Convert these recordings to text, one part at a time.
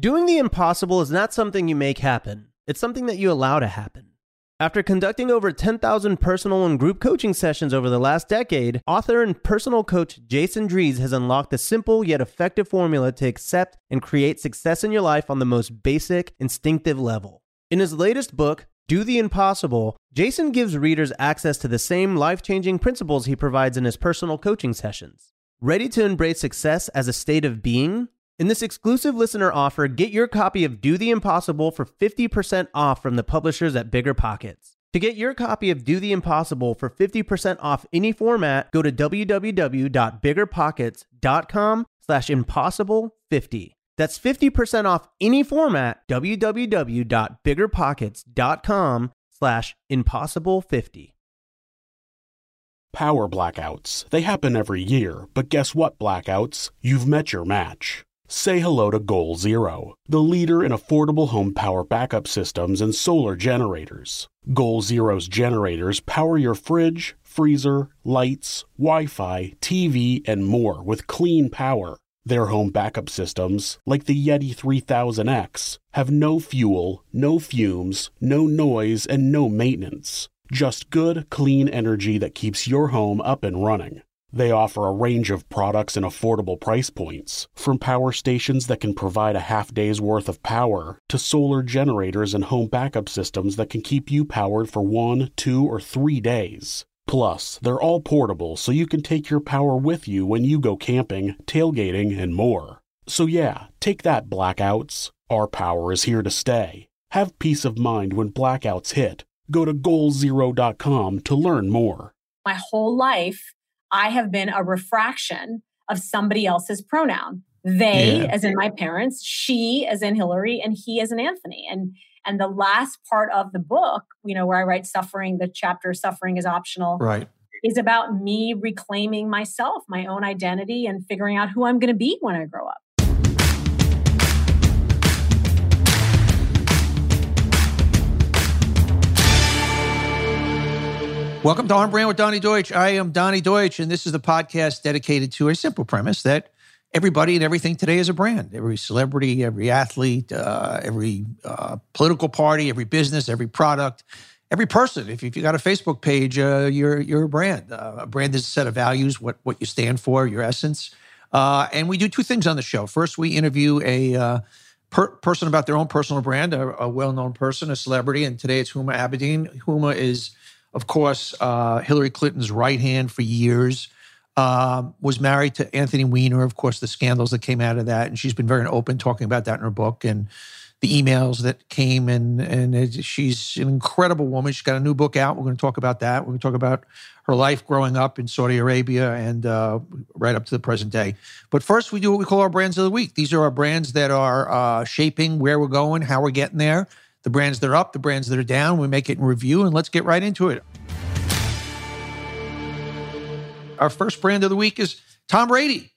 Doing the impossible is not something you make happen, it's something that you allow to happen. After conducting over 10,000 personal and group coaching sessions over the last decade, author and personal coach Jason Drees has unlocked a simple yet effective formula to accept and create success in your life on the most basic, instinctive level. In his latest book, Do the Impossible, Jason gives readers access to the same life changing principles he provides in his personal coaching sessions. Ready to embrace success as a state of being? In this exclusive listener offer, get your copy of Do the Impossible for 50% off from the publishers at Bigger Pockets. To get your copy of Do the Impossible for 50% off any format, go to www.biggerpockets.com slash impossible50. That's 50% off any format, www.biggerpockets.com slash impossible50. Power blackouts. They happen every year, but guess what, blackouts? You've met your match. Say hello to Goal Zero, the leader in affordable home power backup systems and solar generators. Goal Zero's generators power your fridge, freezer, lights, Wi Fi, TV, and more with clean power. Their home backup systems, like the Yeti 3000X, have no fuel, no fumes, no noise, and no maintenance. Just good, clean energy that keeps your home up and running. They offer a range of products and affordable price points, from power stations that can provide a half day's worth of power to solar generators and home backup systems that can keep you powered for one, two, or three days. Plus, they're all portable so you can take your power with you when you go camping, tailgating, and more. So, yeah, take that, blackouts. Our power is here to stay. Have peace of mind when blackouts hit. Go to goalzero.com to learn more. My whole life, I have been a refraction of somebody else's pronoun. They, yeah. as in my parents, she, as in Hillary, and he, as in Anthony. And and the last part of the book, you know, where I write suffering, the chapter suffering is optional. Right. Is about me reclaiming myself, my own identity, and figuring out who I'm going to be when I grow up. Welcome to On Brand with Donny Deutsch. I am Donny Deutsch, and this is the podcast dedicated to a simple premise that everybody and everything today is a brand. Every celebrity, every athlete, uh, every uh, political party, every business, every product, every person. If, if you got a Facebook page, uh, you're you're a brand. Uh, a brand is a set of values, what what you stand for, your essence. Uh, and we do two things on the show. First, we interview a uh, per- person about their own personal brand, a, a well-known person, a celebrity. And today it's Huma Abedin. Huma is, of course, Hillary Clinton's right hand for years. Um, was married to Anthony Weiner, of course, the scandals that came out of that. And she's been very open talking about that in her book and the emails that came. And, and it, she's an incredible woman. She's got a new book out. We're going to talk about that. We're going to talk about her life growing up in Saudi Arabia and uh, right up to the present day. But first, we do what we call our brands of the week. These are our brands that are uh, shaping where we're going, how we're getting there, the brands that are up, the brands that are down. We make it in review, and let's get right into it our first brand of the week is Tom Brady,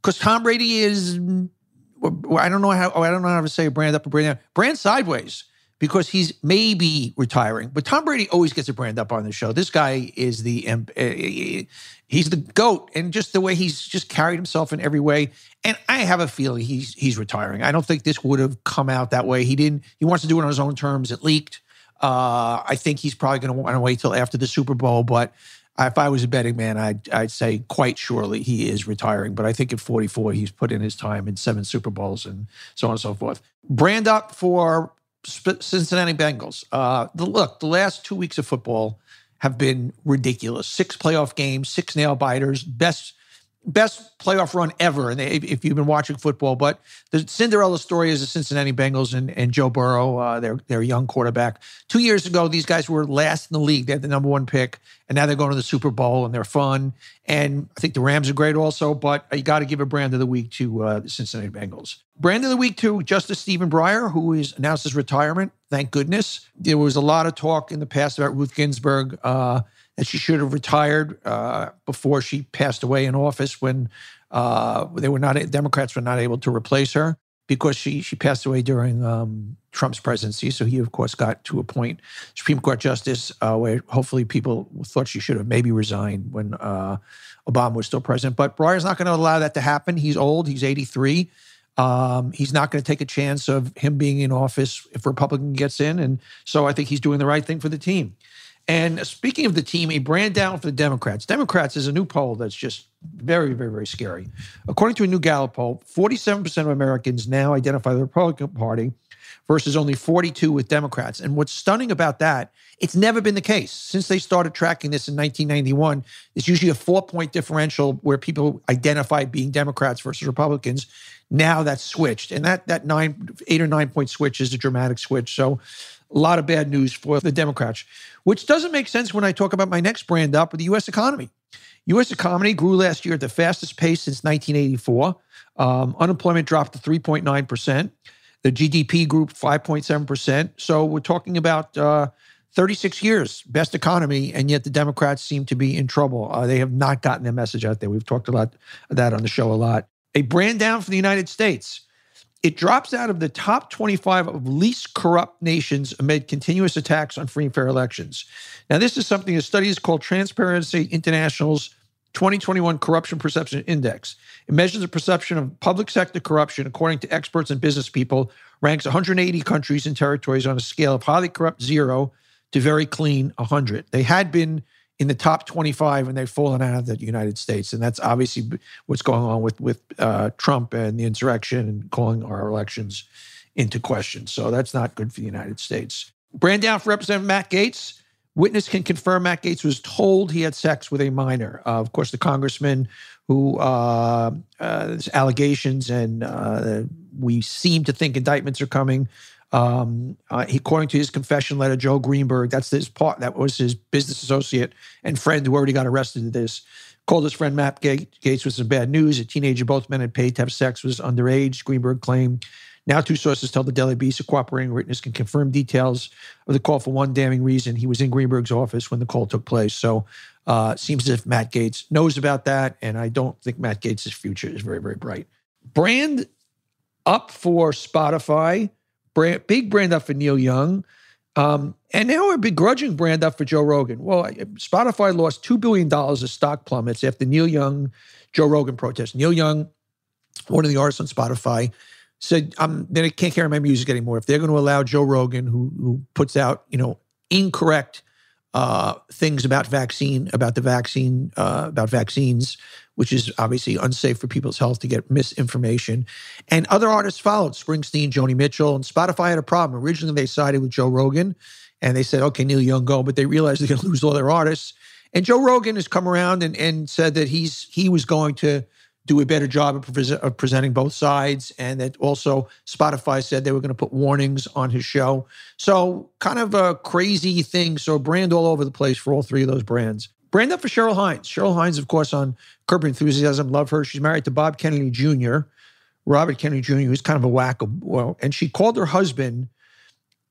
because Tom Brady is I don't know how I don't know how to say brand up a brand down, brand sideways because he's maybe retiring. But Tom Brady always gets a brand up on the show. This guy is the uh, he's the goat, and just the way he's just carried himself in every way. And I have a feeling he's he's retiring. I don't think this would have come out that way. He didn't. He wants to do it on his own terms. It leaked. Uh, I think he's probably going to want to wait till after the Super Bowl, but if I was a betting man, I'd, I'd say quite surely he is retiring. But I think at 44, he's put in his time in seven Super Bowls and so on and so forth. Brand up for Cincinnati Bengals. Uh, the, look, the last two weeks of football have been ridiculous. Six playoff games, six nail biters, best best playoff run ever. And they, if you've been watching football, but the Cinderella story is the Cincinnati Bengals and, and Joe Burrow, uh, their their young quarterback. Two years ago, these guys were last in the league. They had the number one pick, and now they're going to the Super Bowl and they're fun. And I think the Rams are great also. But you got to give a brand of the week to uh, the Cincinnati Bengals. Brand of the week to Justice Stephen Breyer, who has announced his retirement. Thank goodness. There was a lot of talk in the past about Ruth Ginsburg. Uh, that she should have retired uh, before she passed away in office when uh, they were not Democrats were not able to replace her because she she passed away during um, Trump's presidency. So he of course got to appoint Supreme Court justice uh, where hopefully people thought she should have maybe resigned when uh, Obama was still president. But Breyer's not going to allow that to happen. He's old. He's 83. Um, he's not going to take a chance of him being in office if Republican gets in. And so I think he's doing the right thing for the team. And speaking of the team, a brand down for the Democrats. Democrats is a new poll that's just very, very, very scary. According to a new Gallup poll, 47% of Americans now identify the Republican Party versus only 42 with Democrats. And what's stunning about that, it's never been the case. Since they started tracking this in 1991, it's usually a four point differential where people identify being Democrats versus Republicans. Now that's switched. And that, that nine, eight or nine point switch is a dramatic switch. So a lot of bad news for the Democrats, which doesn't make sense when I talk about my next brand up with the US economy. US economy grew last year at the fastest pace since 1984. Um, unemployment dropped to 3.9%. The GDP grew 5.7%. So we're talking about uh, 36 years, best economy, and yet the Democrats seem to be in trouble. Uh, they have not gotten their message out there. We've talked a lot about that on the show a lot. A brand down for the United States. It drops out of the top 25 of least corrupt nations amid continuous attacks on free and fair elections. Now, this is something a study is called Transparency International's 2021 Corruption Perception Index. It measures the perception of public sector corruption according to experts and business people, ranks 180 countries and territories on a scale of highly corrupt zero to very clean 100. They had been in the top 25 and they've fallen out of the United States. And that's obviously what's going on with, with uh, Trump and the insurrection and calling our elections into question. So that's not good for the United States. Brand down for Representative Matt Gaetz. Witness can confirm Matt Gaetz was told he had sex with a minor. Uh, of course, the congressman who uh, uh, allegations and uh, we seem to think indictments are coming um, uh, he, according to his confession letter, Joe Greenberg, that's his part, that was his business associate and friend who already got arrested in this, called his friend Matt Gaetz with some bad news. A teenager both men had paid to have sex was underage, Greenberg claimed. Now, two sources tell the Daily Beast a cooperating witness can confirm details of the call for one damning reason. He was in Greenberg's office when the call took place. So, uh, seems as if Matt Gaetz knows about that. And I don't think Matt Gaetz' future is very, very bright. Brand up for Spotify brand, big brand up for Neil Young. Um, and now a begrudging brand up for Joe Rogan. Well, Spotify lost $2 billion of stock plummets after Neil Young, Joe Rogan protest. Neil Young, one of the artists on Spotify, said, I'm, they can't carry my music anymore. If they're going to allow Joe Rogan, who, who puts out, you know, incorrect uh, things about vaccine, about the vaccine, uh, about vaccines, which is obviously unsafe for people's health to get misinformation. And other artists followed Springsteen, Joni Mitchell, and Spotify had a problem. Originally, they sided with Joe Rogan and they said, okay, Neil Young, go, but they realized they're going to lose all their artists. And Joe Rogan has come around and, and said that he's he was going to do a better job of, pre- of, presenting both sides, and that also Spotify said they were going to put warnings on his show. So, kind of a crazy thing. So, brand all over the place for all three of those brands. Brand up for Cheryl Hines. Cheryl Hines, of course, on Curb Enthusiasm, love her. She's married to Bob Kennedy Jr., Robert Kennedy Jr., who's kind of a whack. Well, and she called her husband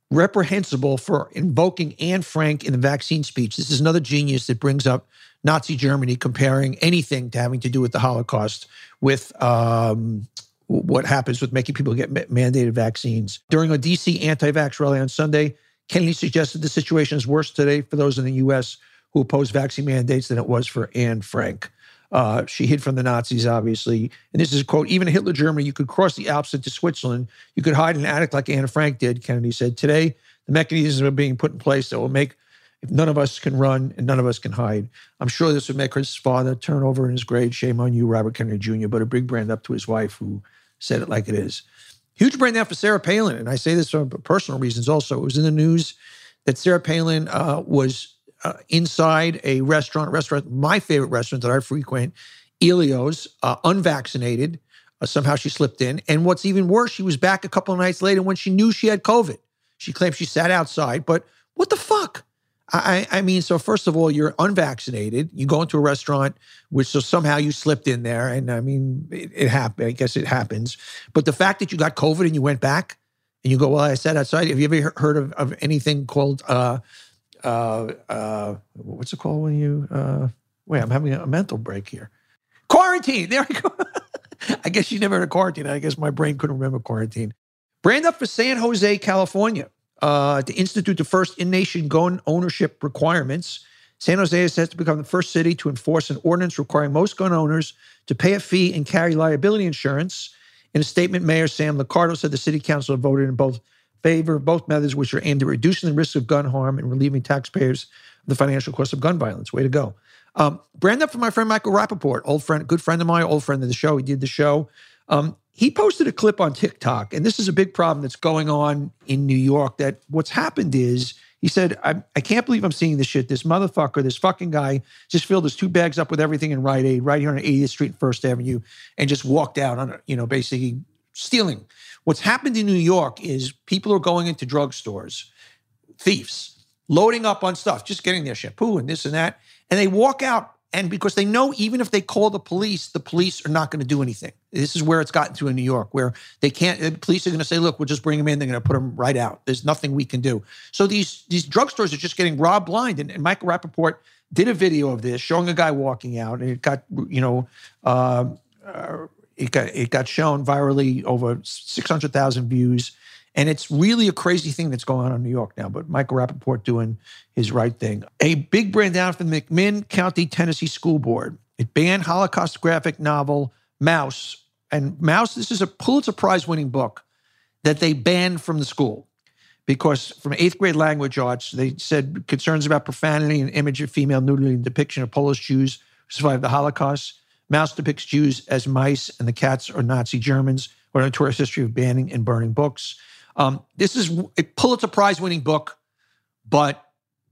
reprehensible for invoking Anne Frank in the vaccine speech. This is another genius that brings up Nazi Germany, comparing anything to having to do with the Holocaust with um, what happens with making people get mandated vaccines. During a DC anti vax rally on Sunday, Kennedy suggested the situation is worse today for those in the U.S who opposed vaccine mandates than it was for Anne Frank. Uh, she hid from the Nazis, obviously. And this is a quote Even Hitler Germany, you could cross the Alps into Switzerland. You could hide in an attic like Anne Frank did, Kennedy said. Today, the mechanisms are being put in place that will make if none of us can run and none of us can hide. I'm sure this would make his father turn over in his grave. Shame on you, Robert Kennedy Jr., but a big brand up to his wife who said it like it is. Huge brand up for Sarah Palin. And I say this for personal reasons also. It was in the news that Sarah Palin uh, was uh, inside a restaurant, restaurant, my favorite restaurant that I frequent, Elio's, uh, unvaccinated. Uh, somehow she slipped in. And what's even worse, she was back a couple of nights later when she knew she had COVID. She claimed she sat outside, but what the fuck? I, I mean, so first of all, you're unvaccinated. You go into a restaurant, which so somehow you slipped in there, and I mean, it, it happened. I guess it happens. But the fact that you got COVID and you went back, and you go, well, I sat outside. Have you ever heard of, of anything called uh, uh, uh, what's it called when you uh, wait? I'm having a mental break here. Quarantine. There we go. I guess you never heard of quarantine. I guess my brain couldn't remember quarantine. Brand up for San Jose, California, uh, to institute the first in-nation gun ownership requirements. San Jose is set to become the first city to enforce an ordinance requiring most gun owners to pay a fee and carry liability insurance In a statement, Mayor Sam Liccardo said the city council had voted in both favor both methods, which are aimed at reducing the risk of gun harm and relieving taxpayers of the financial cost of gun violence. Way to go. Um, brand up for my friend Michael Rapaport, old friend, good friend of mine, old friend of the show. He did the show. Um, he posted a clip on TikTok, and this is a big problem that's going on in New York. That what's happened is he said, I, I can't believe I'm seeing this shit. This motherfucker, this fucking guy just filled his two bags up with everything in Rite Aid right here on 80th Street and First Avenue and just walked out on, you know, basically stealing. What's happened in New York is people are going into drugstores, thieves, loading up on stuff, just getting their shampoo and this and that. And they walk out and because they know even if they call the police, the police are not going to do anything. This is where it's gotten to in New York, where they can't. The police are going to say, "Look, we'll just bring them in. They're going to put them right out. There's nothing we can do." So these these drugstores are just getting robbed blind. And, and Michael Rapaport did a video of this, showing a guy walking out, and it got you know. Uh, uh, it got it got shown virally over six hundred thousand views. And it's really a crazy thing that's going on in New York now. But Michael Rapaport doing his right thing. A big brand down from the McMinn County, Tennessee School Board. It banned Holocaust graphic novel Maus. And Maus, this is a Pulitzer Prize winning book that they banned from the school because from eighth grade language arts, they said concerns about profanity and image of female nudity and depiction of Polish Jews who survived the Holocaust. Maus depicts Jews as mice and the cats are Nazi Germans, or a notorious history of banning and burning books. Um, this is a Pulitzer Prize winning book, but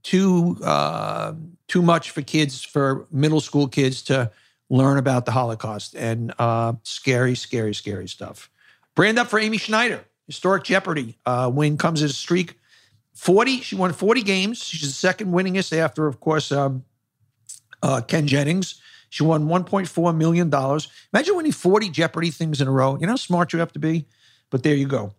too uh, too much for kids, for middle school kids to learn about the Holocaust and uh, scary, scary, scary stuff. Brand up for Amy Schneider. Historic Jeopardy uh, win comes as a streak. 40, she won 40 games. She's the second winningest after, of course, um, uh, Ken Jennings. She won $1.4 million. Imagine winning 40 Jeopardy things in a row. You know how smart you have to be? But there you go.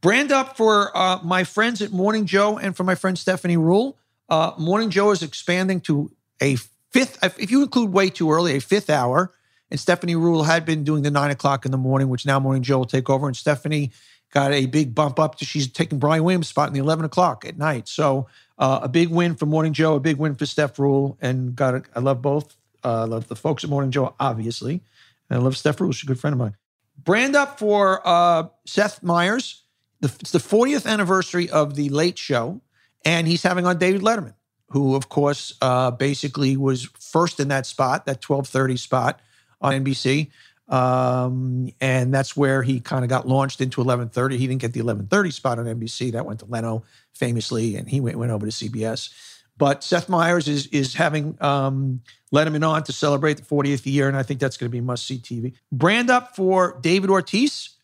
Brand up for uh, my friends at Morning Joe and for my friend Stephanie Ruhle. Uh, Morning Joe is expanding to a fifth, if you include way too early, a fifth hour. And Stephanie Ruhle had been doing the nine o'clock in the morning, which now Morning Joe will take over. And Stephanie got a big bump up to she's taking Brian Williams' spot in the 11 o'clock at night. So uh, a big win for Morning Joe, a big win for Steph Ruhle, And got it. I love both. Uh, love the folks at Morning Joe, obviously. And I love Steph Ruhle. She's a good friend of mine. Brand up for uh, Seth Meyers the, it's the 40th anniversary of the Late Show, and he's having on David Letterman, who, of course, uh, basically was first in that spot, that 12:30 spot on NBC, um, and that's where he kind of got launched into 11:30. He didn't get the 11:30 spot on NBC; that went to Leno famously, and he went, went over to CBS. But Seth Meyers is is having um, Letterman on to celebrate the 40th year, and I think that's going to be must see TV. Brand up for David Ortiz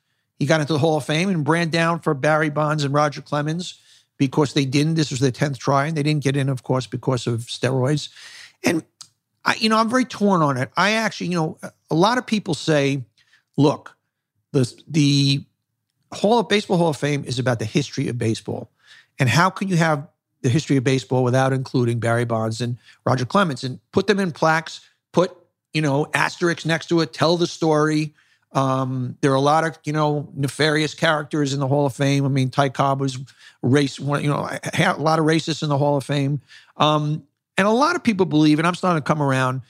he got into the Hall of Fame and brand down for Barry Bonds and Roger Clemens because they didn't. This was their 10th try, and they didn't get in, of course, because of steroids. And, I, you know, I'm very torn on it. I actually, you know, a lot of people say, look, the, the Hall of Baseball Hall of Fame is about the history of baseball. And how can you have the history of baseball without including Barry Bonds and Roger Clemens and put them in plaques, put, you know, asterisks next to it, tell the story, um, there are a lot of you know nefarious characters in the Hall of Fame. I mean, Ty Cobb was race. You know, a lot of racists in the Hall of Fame, um, and a lot of people believe, and I'm starting to come around.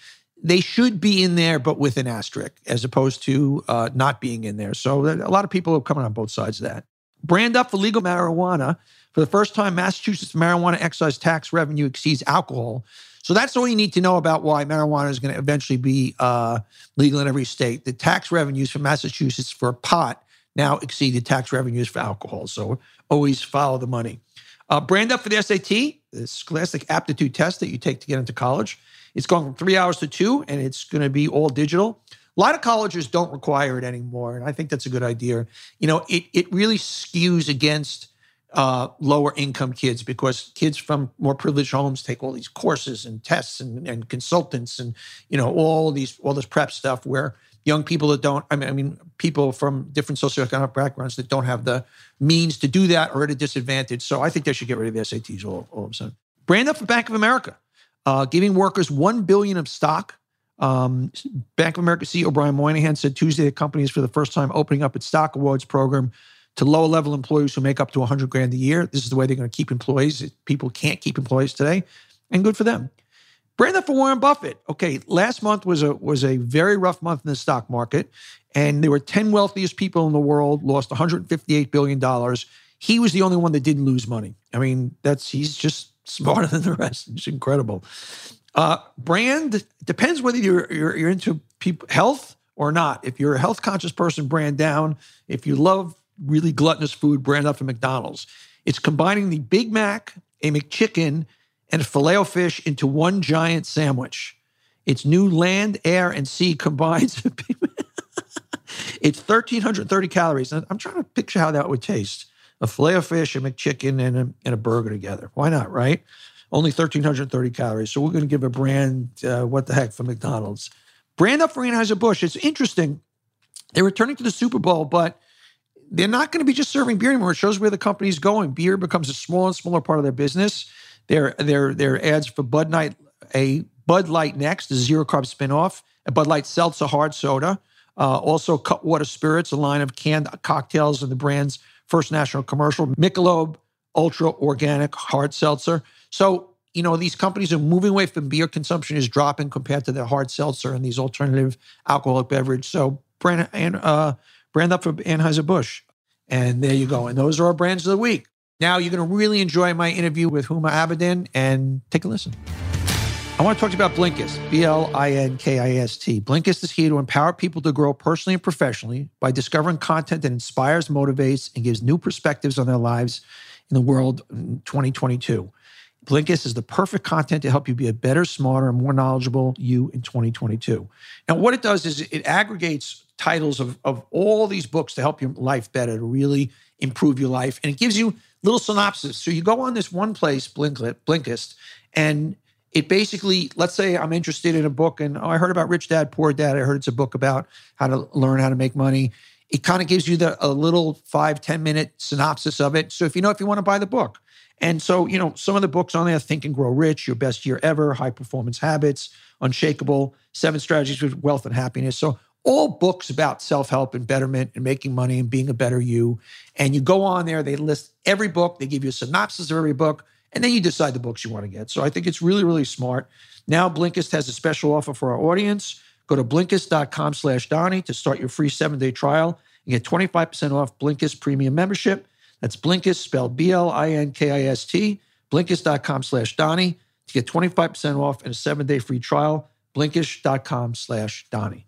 They should be in there, but with an asterisk, as opposed to uh, not being in there. So a lot of people are coming on both sides of that. Brand up for legal marijuana. For the first time, Massachusetts marijuana excise tax revenue exceeds alcohol so that's all you need to know about why marijuana is going to eventually be uh, legal in every state. The tax revenues for Massachusetts for pot now exceed the tax revenues for alcohol. So always follow the money. Uh, brand up for the SAT, the Scholastic Aptitude Test that you take to get into college. It's going from three hours to two, and it's going to be all digital. A lot of colleges don't require it anymore, and I think that's a good idea. You know, it it really skews against uh, lower income kids because kids from more privileged homes take all these courses and tests and, and consultants and you know all these all this prep stuff where young people that don't I mean, I mean people from different socioeconomic backgrounds that don't have the means to do that are at a disadvantage. So I think they should get rid of the SATs all, all of a sudden. Brand up for Bank of America, uh, giving workers one billion of stock. Um, Bank of America CEO Brian Moynihan said Tuesday the company is for the first time opening up its stock awards program to lower level employees who make up to 100 grand a year. This is the way they're going to keep employees. People can't keep employees today, and good for them. Brand up for Warren Buffett. Okay, last month was a was a very rough month in the stock market, and there were 10 wealthiest people in the world lost 158 billion dollars. He was the only one that didn't lose money. I mean, that's he's just smarter than the rest. It's incredible. Uh, brand depends whether you're, you're you're into people health or not. If you're a health conscious person, brand down. If you love really gluttonous food, brand up from McDonald's. It's combining the Big Mac, a McChicken, and a filet fish into one giant sandwich. Its new land, air, and sea combines. it's 1,330 calories. And I'm trying to picture how that would taste. A filet of fish, a McChicken, and a, and a burger together. Why not, right? Only 1,330 calories. So we're going to give a brand, uh, what the heck, for McDonald's. Brand up for Anheuser-Busch. It's interesting. They're returning to the Super Bowl, but they're not going to be just serving beer anymore. It shows where the company's going. Beer becomes a smaller and smaller part of their business. Their their their ads for Bud Light, a Bud Light Next, a zero carb spinoff, a Bud Light Seltzer hard soda, uh, also Cutwater Spirits, a line of canned cocktails and the brand's first national commercial, Michelob Ultra Organic Hard Seltzer. So you know these companies are moving away from beer consumption is dropping compared to their hard seltzer and these alternative alcoholic beverage. So brand and uh, brand up for Anheuser Busch, and there you go. And those are our brands of the week. Now you're going to really enjoy my interview with Huma Abedin and take a listen. I want to talk to you about Blinkist, B L I N K I S T. Blinkist is here to empower people to grow personally and professionally by discovering content that inspires, motivates, and gives new perspectives on their lives in the world in 2022. Blinkist is the perfect content to help you be a better, smarter, and more knowledgeable you in 2022. Now, what it does is it aggregates titles of, of all these books to help your life better, to really improve your life. And it gives you little synopsis. So you go on this one place, Blinkist, and it basically, let's say I'm interested in a book and oh, I heard about Rich Dad, Poor Dad. I heard it's a book about how to learn how to make money. It kind of gives you the, a little five ten minute synopsis of it. So if you know if you want to buy the book. And so, you know, some of the books on there, Think and Grow Rich, Your Best Year Ever, High Performance Habits, Unshakable, Seven Strategies for Wealth and Happiness. So all books about self-help and betterment and making money and being a better you. And you go on there, they list every book, they give you a synopsis of every book and then you decide the books you want to get. So I think it's really, really smart. Now Blinkist has a special offer for our audience. Go to Blinkist.com slash Donny to start your free seven-day trial and get 25% off Blinkist premium membership. That's Blinkist, spelled B-L-I-N-K-I-S-T, Blinkist.com slash Donny to get 25% off and a seven-day free trial. Blinkist.com slash Donny.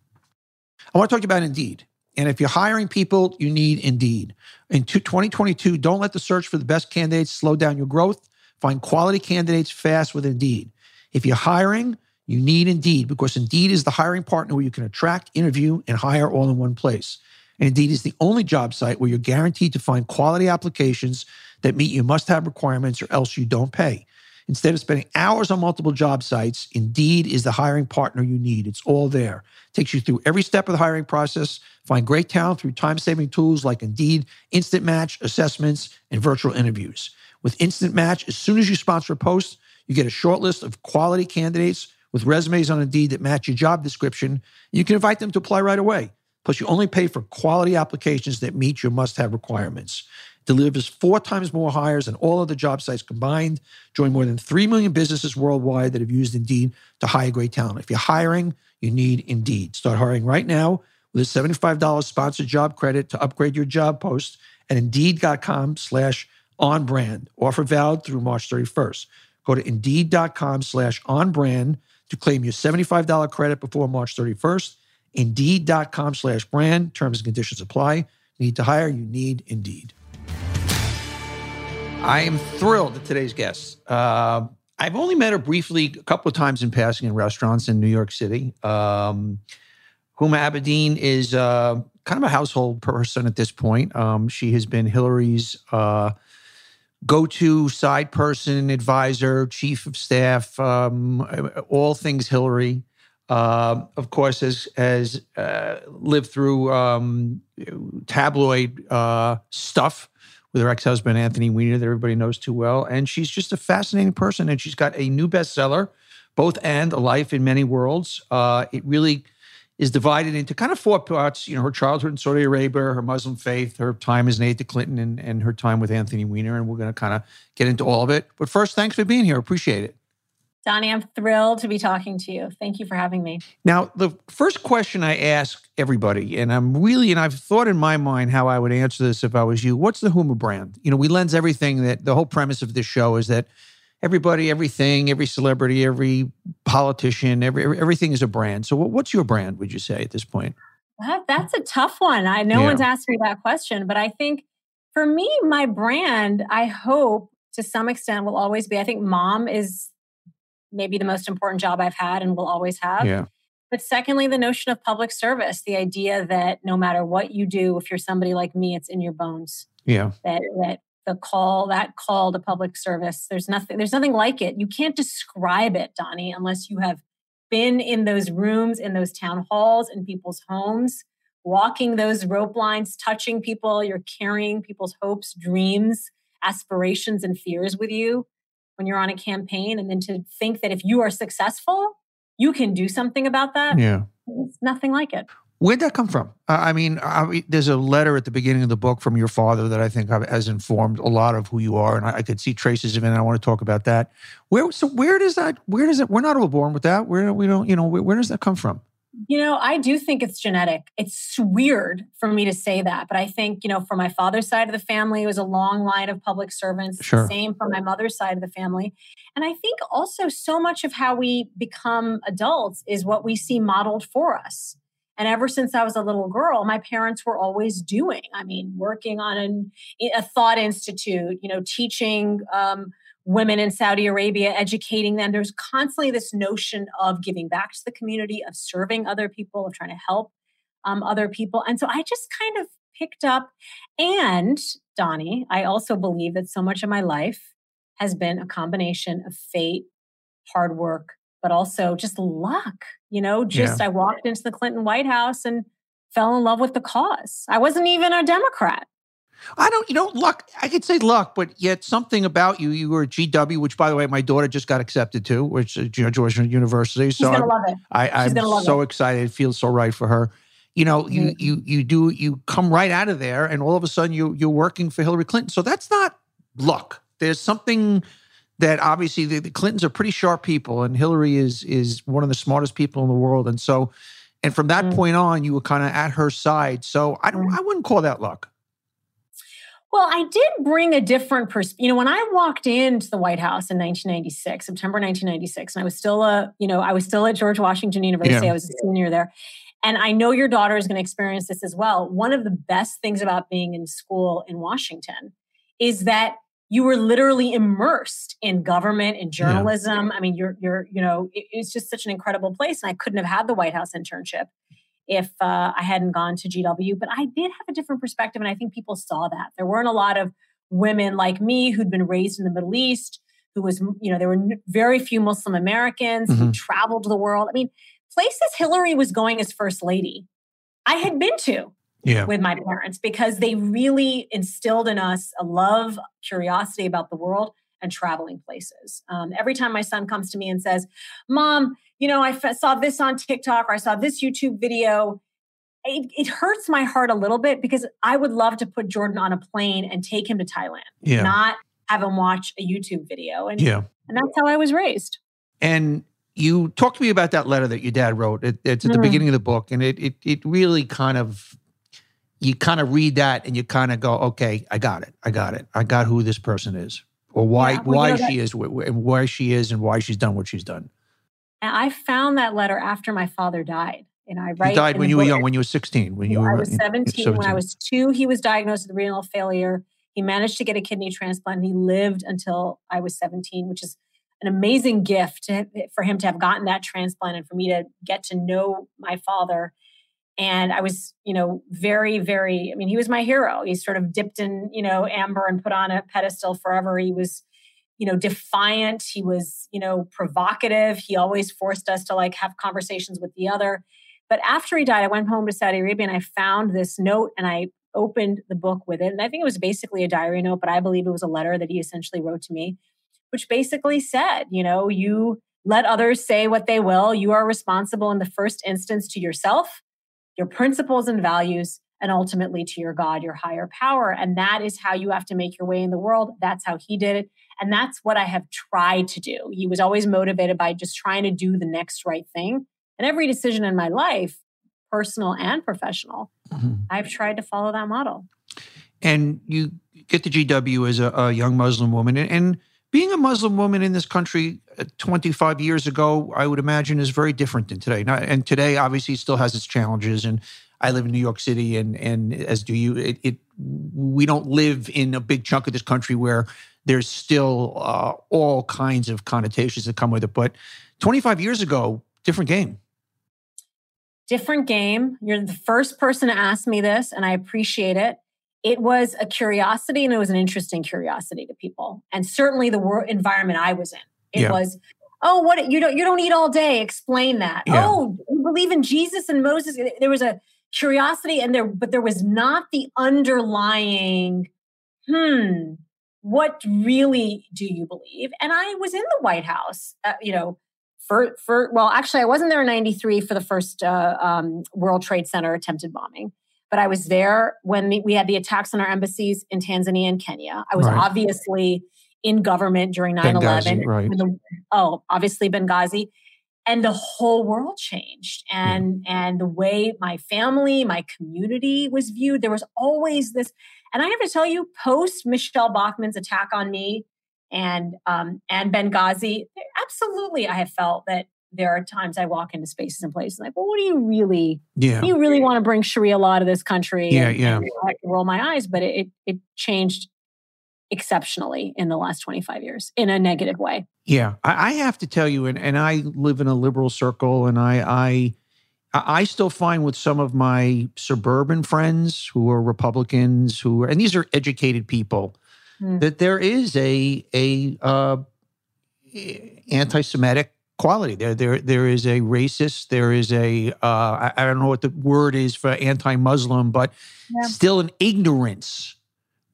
I want to talk about Indeed. And if you're hiring people, you need Indeed. In 2022, don't let the search for the best candidates slow down your growth. Find quality candidates fast with Indeed. If you're hiring, you need Indeed because Indeed is the hiring partner where you can attract, interview, and hire all in one place. And Indeed is the only job site where you're guaranteed to find quality applications that meet your must have requirements or else you don't pay. Instead of spending hours on multiple job sites, Indeed is the hiring partner you need. It's all there. It takes you through every step of the hiring process. Find great talent through time saving tools like Indeed, Instant Match, assessments, and virtual interviews. With Instant Match, as soon as you sponsor a post, you get a short list of quality candidates with resumes on Indeed that match your job description. You can invite them to apply right away. Plus, you only pay for quality applications that meet your must have requirements. Delivers four times more hires than all other job sites combined. Join more than 3 million businesses worldwide that have used Indeed to hire great talent. If you're hiring, you need Indeed. Start hiring right now with a $75 sponsored job credit to upgrade your job post at Indeed.com slash on brand. Offer valid through March 31st. Go to Indeed.com slash on brand to claim your $75 credit before March 31st. Indeed.com slash brand. Terms and conditions apply. Need to hire? You need Indeed. I am thrilled at today's guest. Uh, I've only met her briefly a couple of times in passing in restaurants in New York City. Um, Huma Abedin is uh, kind of a household person at this point. Um, she has been Hillary's uh, go to side person, advisor, chief of staff, um, all things Hillary. Uh, of course, has has uh, lived through um, tabloid uh, stuff with her ex-husband Anthony Weiner that everybody knows too well, and she's just a fascinating person. And she's got a new bestseller, both and a life in many worlds. Uh, it really is divided into kind of four parts. You know, her childhood in Saudi Arabia, her Muslim faith, her time as an aide to Clinton, and, and her time with Anthony Weiner. And we're going to kind of get into all of it. But first, thanks for being here. Appreciate it. Donny, I'm thrilled to be talking to you. Thank you for having me. Now, the first question I ask everybody, and I'm really, and I've thought in my mind how I would answer this if I was you. What's the Huma brand? You know, we lens everything that the whole premise of this show is that everybody, everything, every celebrity, every politician, every everything is a brand. So, what's your brand? Would you say at this point? That, that's a tough one. I no yeah. one's asked me that question, but I think for me, my brand, I hope to some extent will always be. I think mom is maybe the most important job I've had and will always have. Yeah. But secondly, the notion of public service, the idea that no matter what you do, if you're somebody like me, it's in your bones. Yeah. That that the call, that call to public service, there's nothing, there's nothing like it. You can't describe it, Donny, unless you have been in those rooms, in those town halls, in people's homes, walking those rope lines, touching people, you're carrying people's hopes, dreams, aspirations, and fears with you when you're on a campaign and then to think that if you are successful you can do something about that yeah it's nothing like it Where'd that come from? I mean, I, there's a letter at the beginning of the book from your father that I think has informed a lot of who you are, and I, I could see traces of it. and I want to talk about that. Where so where does that? Where does it? We're not all born with that. Where we don't, you know, where, where does that come from? You know, I do think it's genetic. It's weird for me to say that, but I think, you know, for my father's side of the family, it was a long line of public servants. Sure. Same for my mother's side of the family. And I think also so much of how we become adults is what we see modeled for us. And ever since I was a little girl, my parents were always doing. I mean, working on an, a thought institute, you know, teaching um, women in Saudi Arabia, educating them. There's constantly this notion of giving back to the community, of serving other people, of trying to help um, other people. And so I just kind of picked up. And Donny, I also believe that so much of my life has been a combination of fate, hard work, but also just luck. You know, just yeah. I walked into the Clinton White House and fell in love with the cause. I wasn't even a Democrat. I don't, you know, luck. I could say luck, but yet something about you. You were at GW, which, by the way, my daughter just got accepted to, which is you know, Georgia University. So She's gonna I'm, love it. I, am so it. excited. It feels so right for her. You know, you mm-hmm. you you do you come right out of there, and all of a sudden you you're working for Hillary Clinton. So that's not luck. There's something that obviously the, the Clintons are pretty sharp people, and Hillary is is one of the smartest people in the world, and so. And from that mm-hmm. point on, you were kind of at her side. So I don't. Mm. I wouldn't call that luck. Well, I did bring a different perspective. You know, when I walked into the White House in 1996, September 1996, and I was still a, you know, I was still at George Washington University. Yeah. I was a senior there. And I know your daughter is going to experience this as well. One of the best things about being in school in Washington is that you were literally immersed in government and journalism. Yeah. I mean, you're, you're, you know, it, it's just such an incredible place. And I couldn't have had the White House internship if uh, I hadn't gone to GW. But I did have a different perspective, and I think people saw that. There weren't a lot of women like me who'd been raised in the Middle East, who was, you know, there were very few Muslim Americans mm-hmm. who traveled the world. I mean, places Hillary was going as first lady, I had been to. Yeah. with my parents because they really instilled in us a love, curiosity about the world and traveling places. Um, every time my son comes to me and says, Mom, you know, I f- saw this on TikTok or I saw this YouTube video. It, it, hurts my heart a little bit because I would love to put Jordan on a plane and take him to Thailand, yeah. not have him watch a YouTube video. And, yeah. and that's how I was raised. And you talked to me about that letter that your dad wrote. It, it's at mm. the beginning of the book, and it, it it really kind of you kind of read that and you kind of go, okay, I got it, I got it, I got who this person is, or why yeah, well, why you know, she is and why she is and why she's done what she's done. And I found that letter after my father died. And I write. He died when you were young, when you were 16. When you were, I was 17. 17. When I was two, he was diagnosed with renal failure. He managed to get a kidney transplant. And He lived until I was 17, which is an amazing gift to, for him to have gotten that transplant and for me to get to know my father. And I was, you know, very, very, I mean, he was my hero. He sort of dipped in, you know, amber and put on a pedestal forever. He was you know defiant he was you know provocative he always forced us to like have conversations with the other but after he died i went home to saudi arabia and i found this note and i opened the book with it and i think it was basically a diary note but i believe it was a letter that he essentially wrote to me which basically said you know you let others say what they will you are responsible in the first instance to yourself your principles and values and ultimately to your God, your higher power. And that is how you have to make your way in the world. That's how he did it. And that's what I have tried to do. He was always motivated by just trying to do the next right thing. And every decision in my life, personal and professional, mm-hmm. I've tried to follow that model. And you get the GW as a, a young Muslim woman. And, and, being a Muslim woman in this country uh, 25 years ago, I would imagine, is very different than today. and today, obviously, still has its challenges. And I live in New York City, and and as do you. It, it we don't live in a big chunk of this country where there's still uh, all kinds of connotations that come with it. But 25 years ago, different game. Different game. You're the first person to ask me this, and I appreciate it. It was a curiosity, and it was an interesting curiosity to people, and certainly the world environment I was in. It yeah. was, oh, what you don't you don't eat all day. Explain that. Yeah. Oh, you believe in Jesus and Moses. There was a curiosity, and there, but there was not the underlying. Hmm, what really do you believe? And I was in the White House, uh, you know, for for well, actually, I wasn't there in '93 for the first uh, um, World Trade Center attempted bombing, but I was there when the, we had the attacks on our embassies in Tanzania and Kenya. I was right. obviously in government during 9-11 right. The, oh obviously benghazi and the whole world changed and and the way my family my community was viewed there was always this and I have to tell you, post Michele Bachmann's attack on me and um, and Benghazi, absolutely, I have felt that there are times I walk into spaces and places like, well, what do you really? Yeah. Do you really want to bring Sharia law to this country? Yeah, and, yeah. And I roll my eyes, but it it changed exceptionally in the last 25 years in a negative way. Yeah, I, I have to tell you, and, and I live in a liberal circle, and I I I still find with some of my suburban friends who are Republicans, who are, and these are educated people, mm. that there is a a uh, anti-Semitic quality there. There there is a racist. There is a uh, I, I, don't know what the word is for anti-Muslim, but yeah. still an ignorance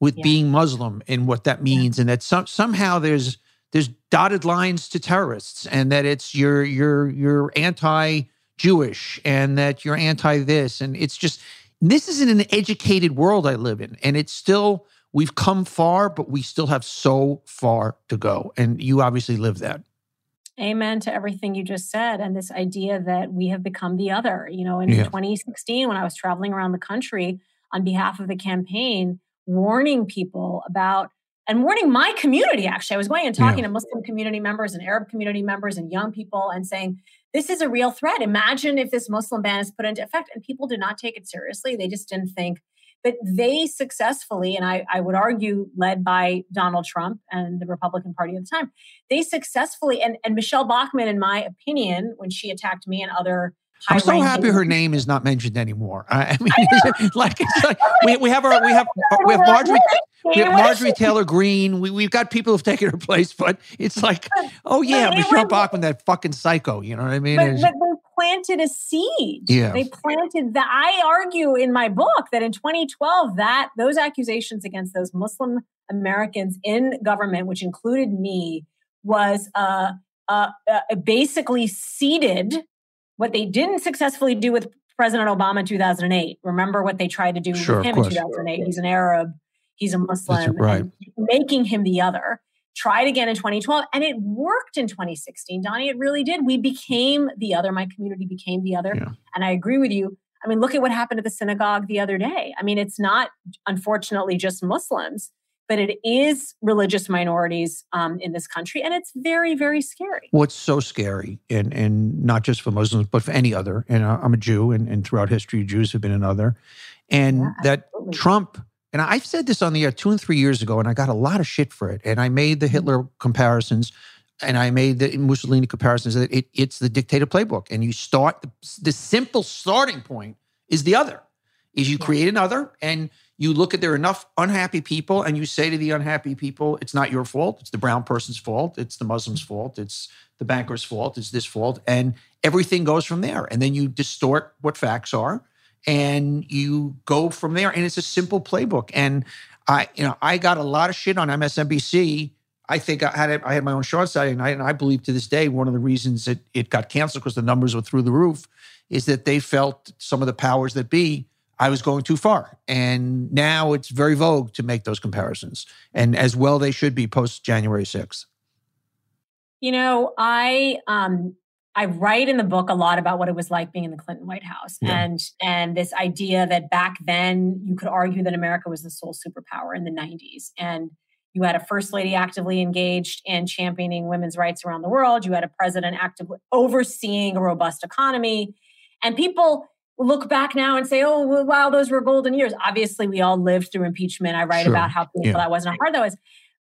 with yeah. being Muslim and what that means, yeah. and that some, somehow there's there's dotted lines to terrorists, and that it's you're you're you're anti Jewish and that you're anti this. And it's just, this isn't an educated world I live in. And it's still, we've come far, but we still have so far to go. And you obviously live that. Amen to everything you just said. And this idea that we have become the other. You know, in yeah. 2016, when I was traveling around the country on behalf of the campaign, warning people about and warning my community actually i was going and talking yeah. to muslim community members and arab community members and young people and saying this is a real threat. Imagine if this Muslim ban is put into effect and people did not take it seriously. They just didn't think. But they successfully, and I, I would argue led by Donald Trump and the Republican Party at the time, they successfully, and, and Michele Bachmann, in my opinion, when she attacked me and other I'm so happy her name is not mentioned anymore. I mean, I like, it's like we, we have our we have we have Marjorie we have Marjorie Taylor Greene. We we've got people who've taken her place, but it's like, oh yeah, Michele Bachmann, that fucking psycho. You know what I mean? But, but they planted a seed. Yeah, they planted that. I argue in my book that in 2012, that those accusations against those Muslim Americans in government, which included me, was uh, uh, uh basically seeded what they didn't successfully do with President Obama in 2008. Remember what they tried to do sure, with him in 2008. He's an Arab, he's a Muslim, right. making him the other. Tried again in 2012, and it worked in 2016. Donny, it really did. We became the other. My community became the other. Yeah. And I agree with you. I mean, look at what happened at the synagogue the other day. I mean, it's not, unfortunately, just Muslims but it is religious minorities um, in this country, and it's very, very scary. What's so scary, and and not just for Muslims, but for any other. And I'm a Jew, and, and throughout history, Jews have been another, and yeah, that. Trump. And I've said this on the air two and three years ago, and I got a lot of shit for it. And I made the mm-hmm. Hitler comparisons, and I made the Mussolini comparisons. That it, it's the dictator playbook, and you start the, the simple starting point is the other, is you yeah. create another, and you look at there are enough unhappy people and you say to the unhappy people it's not your fault. It's the brown person's fault. It's the muslim's fault. It's the banker's fault. It's this fault. And everything goes from there. And then you distort what facts are and you go from there. And it's a simple playbook. And i you know i got a lot of shit on msnbc I think I had I had my own short sighting, and I, and I believe to this day one of the reasons that it got canceled because the numbers were through the roof is that they felt some of the powers that be I was going too far. And now it's very vogue to make those comparisons. And as well, they should be post January 6th. You know, I um I write in the book a lot about what it was like being in the Clinton White House yeah. and and this idea that back then you could argue that America was the sole superpower in the 90s and you had a first lady actively engaged in championing women's rights around the world you had a president actively overseeing a robust economy and people look back now and say oh well, wow those were golden years obviously we all lived through impeachment i write sure. about how painful yeah. that was and how hard that was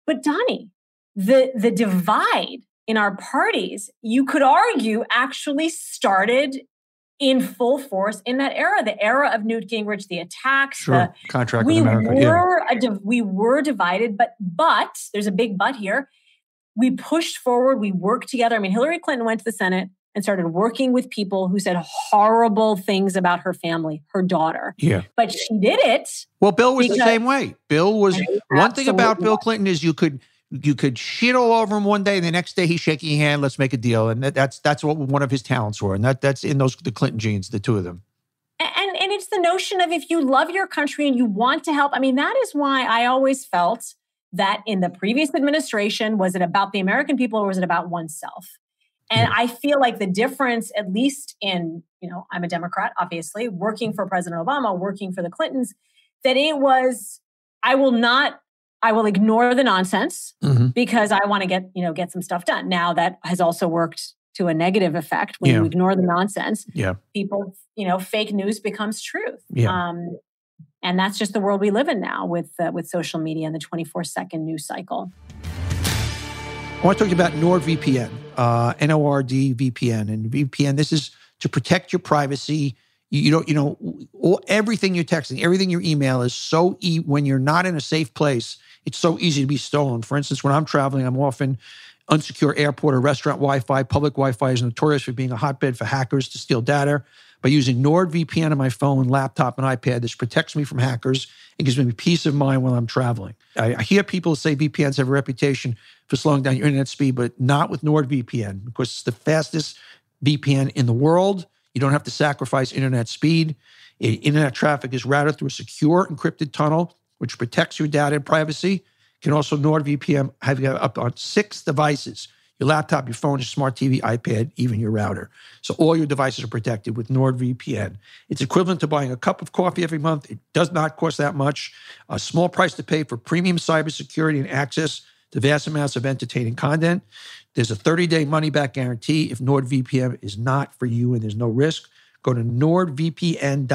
but donny the the divide in our parties, you could argue actually started in full force in that era, the era of Newt Gingrich, the attacks, sure. the contract we America. Were yeah. a, we were divided, but but there's a big but here. We pushed forward. We worked together. I mean, Hillary Clinton went to the Senate and started working with people who said horrible things about her family, her daughter. Yeah. But she did it. Well, Bill was the same way. Bill was one thing about Bill Clinton is you could you could shit all over him one day, and the next day he's shaking your hand. Let's make a deal, and that, that's that's what one of his talents were, and that that's in those the Clinton genes, the two of them. And and it's the notion of if you love your country and you want to help. I mean, that is why I always felt that in the previous administration was it about the American people or was it about oneself? And I feel like the difference, at least in, you know, I'm a Democrat, obviously, working for President Obama, working for the Clintons, that it was, I will not I will ignore the nonsense mm-hmm. because I want to get, you know, get some stuff done. Now that has also worked to a negative effect when yeah. you ignore the nonsense. Yeah. People, you know, fake news becomes truth. Yeah. Um, and that's just the world we live in now with uh, with social media and the 24 second news cycle. I want to talk about NordVPN, uh, N-O-R-D VPN, and VPN. This is to protect your privacy. You, you don't, you know, all, everything you're texting, everything your email is so e- when you're not in a safe place it's so easy to be stolen. For instance, when I'm traveling, I'm often unsecure airport or restaurant Wi-Fi. Public Wi-Fi is notorious for being a hotbed for hackers to steal data. By using NordVPN on my phone, laptop, and iPad, this protects me from hackers and gives me peace of mind while I'm traveling. I, I hear people say VPNs have a reputation for slowing down your internet speed, but not with NordVPN because it's the fastest VPN in the world. You don't have to sacrifice internet speed. Internet traffic is routed through a secure encrypted tunnel which protects your data and privacy. Can also NordVPN have you up on six devices your laptop, your phone, your smart TV, iPad, even your router. So all your devices are protected with NordVPN. It's equivalent to buying a cup of coffee every month. It does not cost that much. A small price to pay for premium cybersecurity and access to vast amounts of entertaining content. There's a 30-day money-back guarantee if NordVPN is not for you and there's no risk. Go to nordvpn.com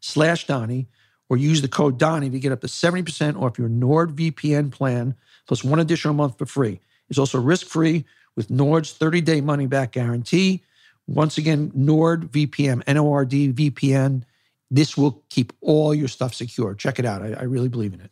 slash Donny or use the code Donny to get up to 70% off your NordVPN plan, plus one additional month for free. It's also risk free with Nord's 30 day money back guarantee. Once again, Nord VPN, N O R D VPN. This will keep all your stuff secure. Check it out. I, I really believe in it.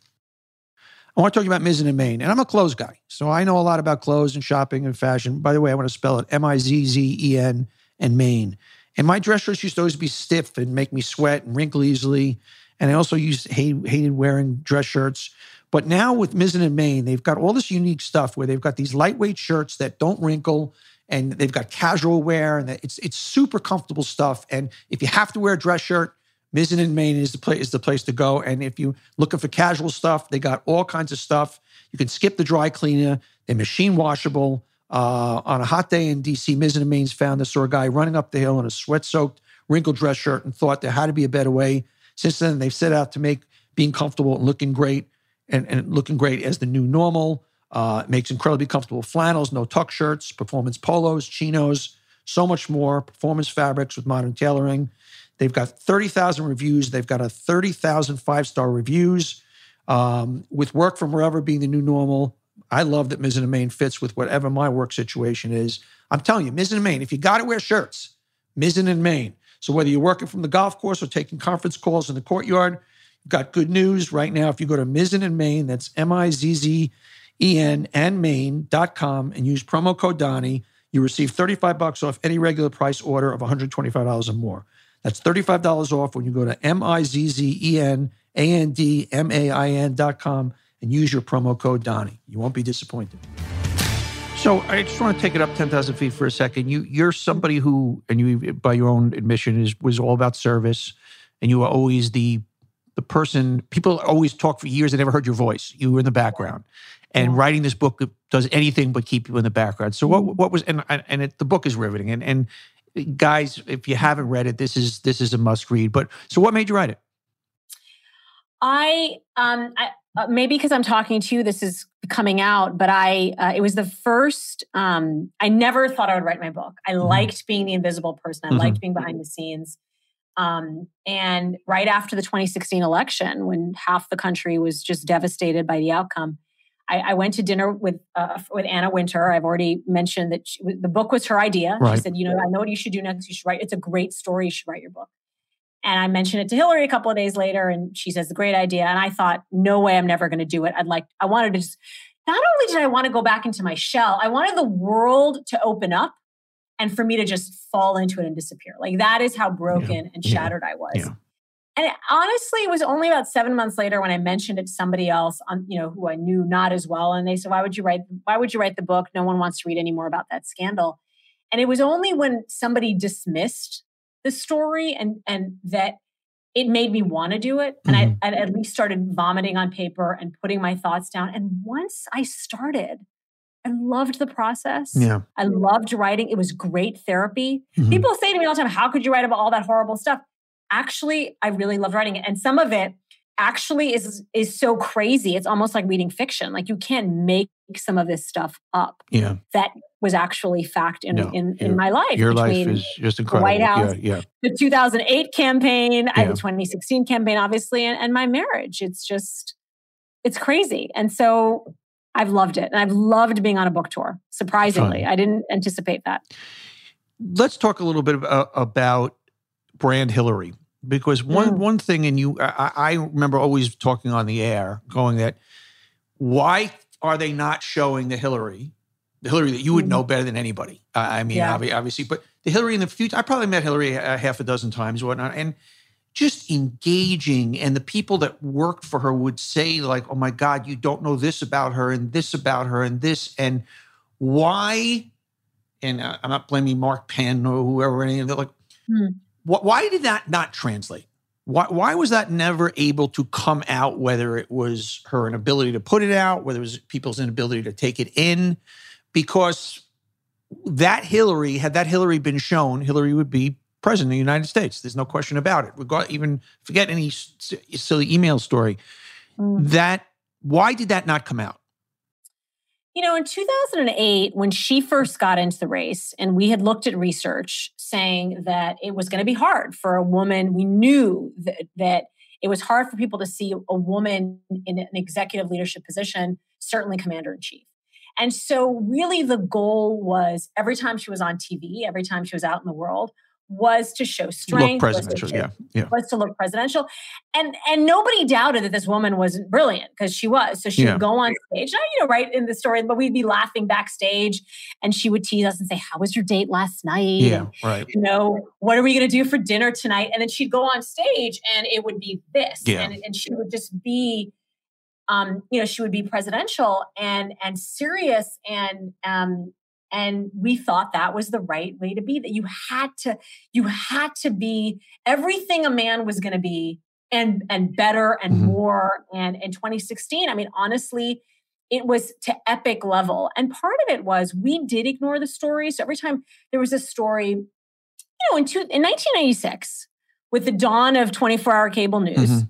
I want to talk about Mizzen and Main, and I'm a clothes guy, so I know a lot about clothes and shopping and fashion. By the way, I want to spell it M I Z Z E N and Main. And my dress shirts used to always be stiff and make me sweat and wrinkle easily. And I also used hate, hated wearing dress shirts. But now with Mizzen and Main, they've got all this unique stuff where they've got these lightweight shirts that don't wrinkle and they've got casual wear and it's it's super comfortable stuff. And if you have to wear a dress shirt, Mizzen and Main is the place is the place to go. And if you're looking for casual stuff, they got all kinds of stuff. You can skip the dry cleaner. They're machine washable. Uh, on a hot day in DC, Mizzen and Main's found this saw a guy running up the hill in a sweat-soaked, wrinkled dress shirt and thought there had to be a better way since then, they've set out to make being comfortable and looking great and, and looking great as the new normal. Uh, makes incredibly comfortable flannels, no tuck shirts, performance polos, chinos, so much more. Performance fabrics with modern tailoring. They've got 30,000 reviews. They've got a 30,000 five star reviews. Um, with work from wherever being the new normal, I love that Mizzen and Main fits with whatever my work situation is. I'm telling you, Mizzen and Main, if you got to wear shirts, Mizzen and Main. So whether you're working from the golf course or taking conference calls in the courtyard, got good news right now. If you go to Mizzen and Main, that's M-I-Z-Z-E-N and Main.com and use promo code Donny, you receive 35 bucks off any regular price order of $125 or more. That's $35 off when you go to M-I-Z-Z-E-N-A-N-D-M-A-I-N.com and use your promo code Donny. You won't be disappointed. So I just want to take it up ten thousand feet for a second. You you're somebody who, and you by your own admission, is was all about service. and you were always the the person. People always talk for years. They never heard your voice. You were in the background, and writing this book does anything but keep you in the background. So what Mm-hmm. what was and and it, the book is riveting. And and guys, if you haven't read it, this is this is a must read. But so what made you write it? I um I uh, maybe because I'm talking to you, this is coming out, but I uh, it was the first. Um, I never thought I would write my book. I liked being the invisible person. I Mhm. liked being behind the scenes. Um, and right after the 2016 election, when half the country was just devastated by the outcome, I, I went to dinner with uh, with Anna Wintour. I've already mentioned that she, the book was her idea. Right. She said, "You know, I know what you should do next. You should write. It's a great story. You should write your book." And I mentioned it to Hillary a couple of days later, and she says, "Great idea." And I thought, "No way, I'm never going to do it." I'd like, I wanted to just. Not only did I want to go back into my shell, I wanted the world to open up, and for me to just fall into it and disappear. Like that is how broken and yeah, shattered I was. yeah. And it- honestly, it was only about seven months later when I mentioned it to somebody else, on you know, who I knew not as well, and they said, "Why would you write? Why would you write the book? No one wants to read any more about that scandal." And it was only when somebody dismissed the story and and that it made me want to do it, and I, mm-hmm. I at least started vomiting on paper and putting my thoughts down. And once I started, I loved the process. Yeah. I loved writing. It was great therapy. Mhm. People say to me all the time, How could you write about all that horrible stuff? Actually, I really loved writing it. And some of it actually is is so crazy. It's almost like reading fiction. Like you can't make some of this stuff up Yeah. that was actually fact in, No, in, in my life. Your life is just incredible. White House, Yeah. Yeah. the 2008 campaign, I Yeah. the 2016 campaign, obviously, and, and my marriage. It's just, it's crazy. And so I've loved it. And I've loved being on a book tour. Surprisingly, Fun. I didn't anticipate that. let's talk a little bit about, brand Hillary because one Mm. one thing, and you, I, I remember always talking on the air, going that why are they not showing the Hillary, the Hillary that you would know better than anybody? I mean, Yeah. obviously, but the Hillary in the future, I probably met Hillary a half a dozen times, or whatnot, and just engaging, and the people that worked for her would say like, "Oh my God, you don't know this about her, and this about her, and this, and why." and uh, I'm not blaming Mark Penn or whoever. Any of them. Like, Hmm. wh- why did that not translate? Why, why was that never able to come out? Whether it was her inability to put it out, whether it was people's inability to take it in, because that Hillary, had that Hillary been shown, Hillary would be president of the United States. There's no question about it. Regard, even forget any s- silly email story. Mm. That why did that not come out? You know, in 2008, when she first got into the race, and we had looked at research saying that it was going to be hard for a woman, we knew that, that it was hard for people to see a woman in an executive leadership position, certainly commander in chief. And so, really, the goal was every time she was on TV, every time she was out in the world, was to show strength, Look was to yeah, yeah. was to look presidential. And and nobody doubted that this woman was brilliant because she was. So she Yeah. would go on stage, not, you know, right in the story, but we'd be laughing backstage and she would tease us and say, How was your date last night? Yeah, right. You know, what are we gonna do for dinner tonight? And then she'd go on stage and it would be this. Yeah. And, and she would just be um, you know, she would be presidential and and serious and um and we thought that was the right way to be that you had to you had to be everything a man was going to be and and better and Mhm. more and in 2016 i mean honestly it was to epic level and part of it was we did ignore the stories so every time there was a story you know in, two, in 1996 with the dawn of 24 hour cable news Mhm.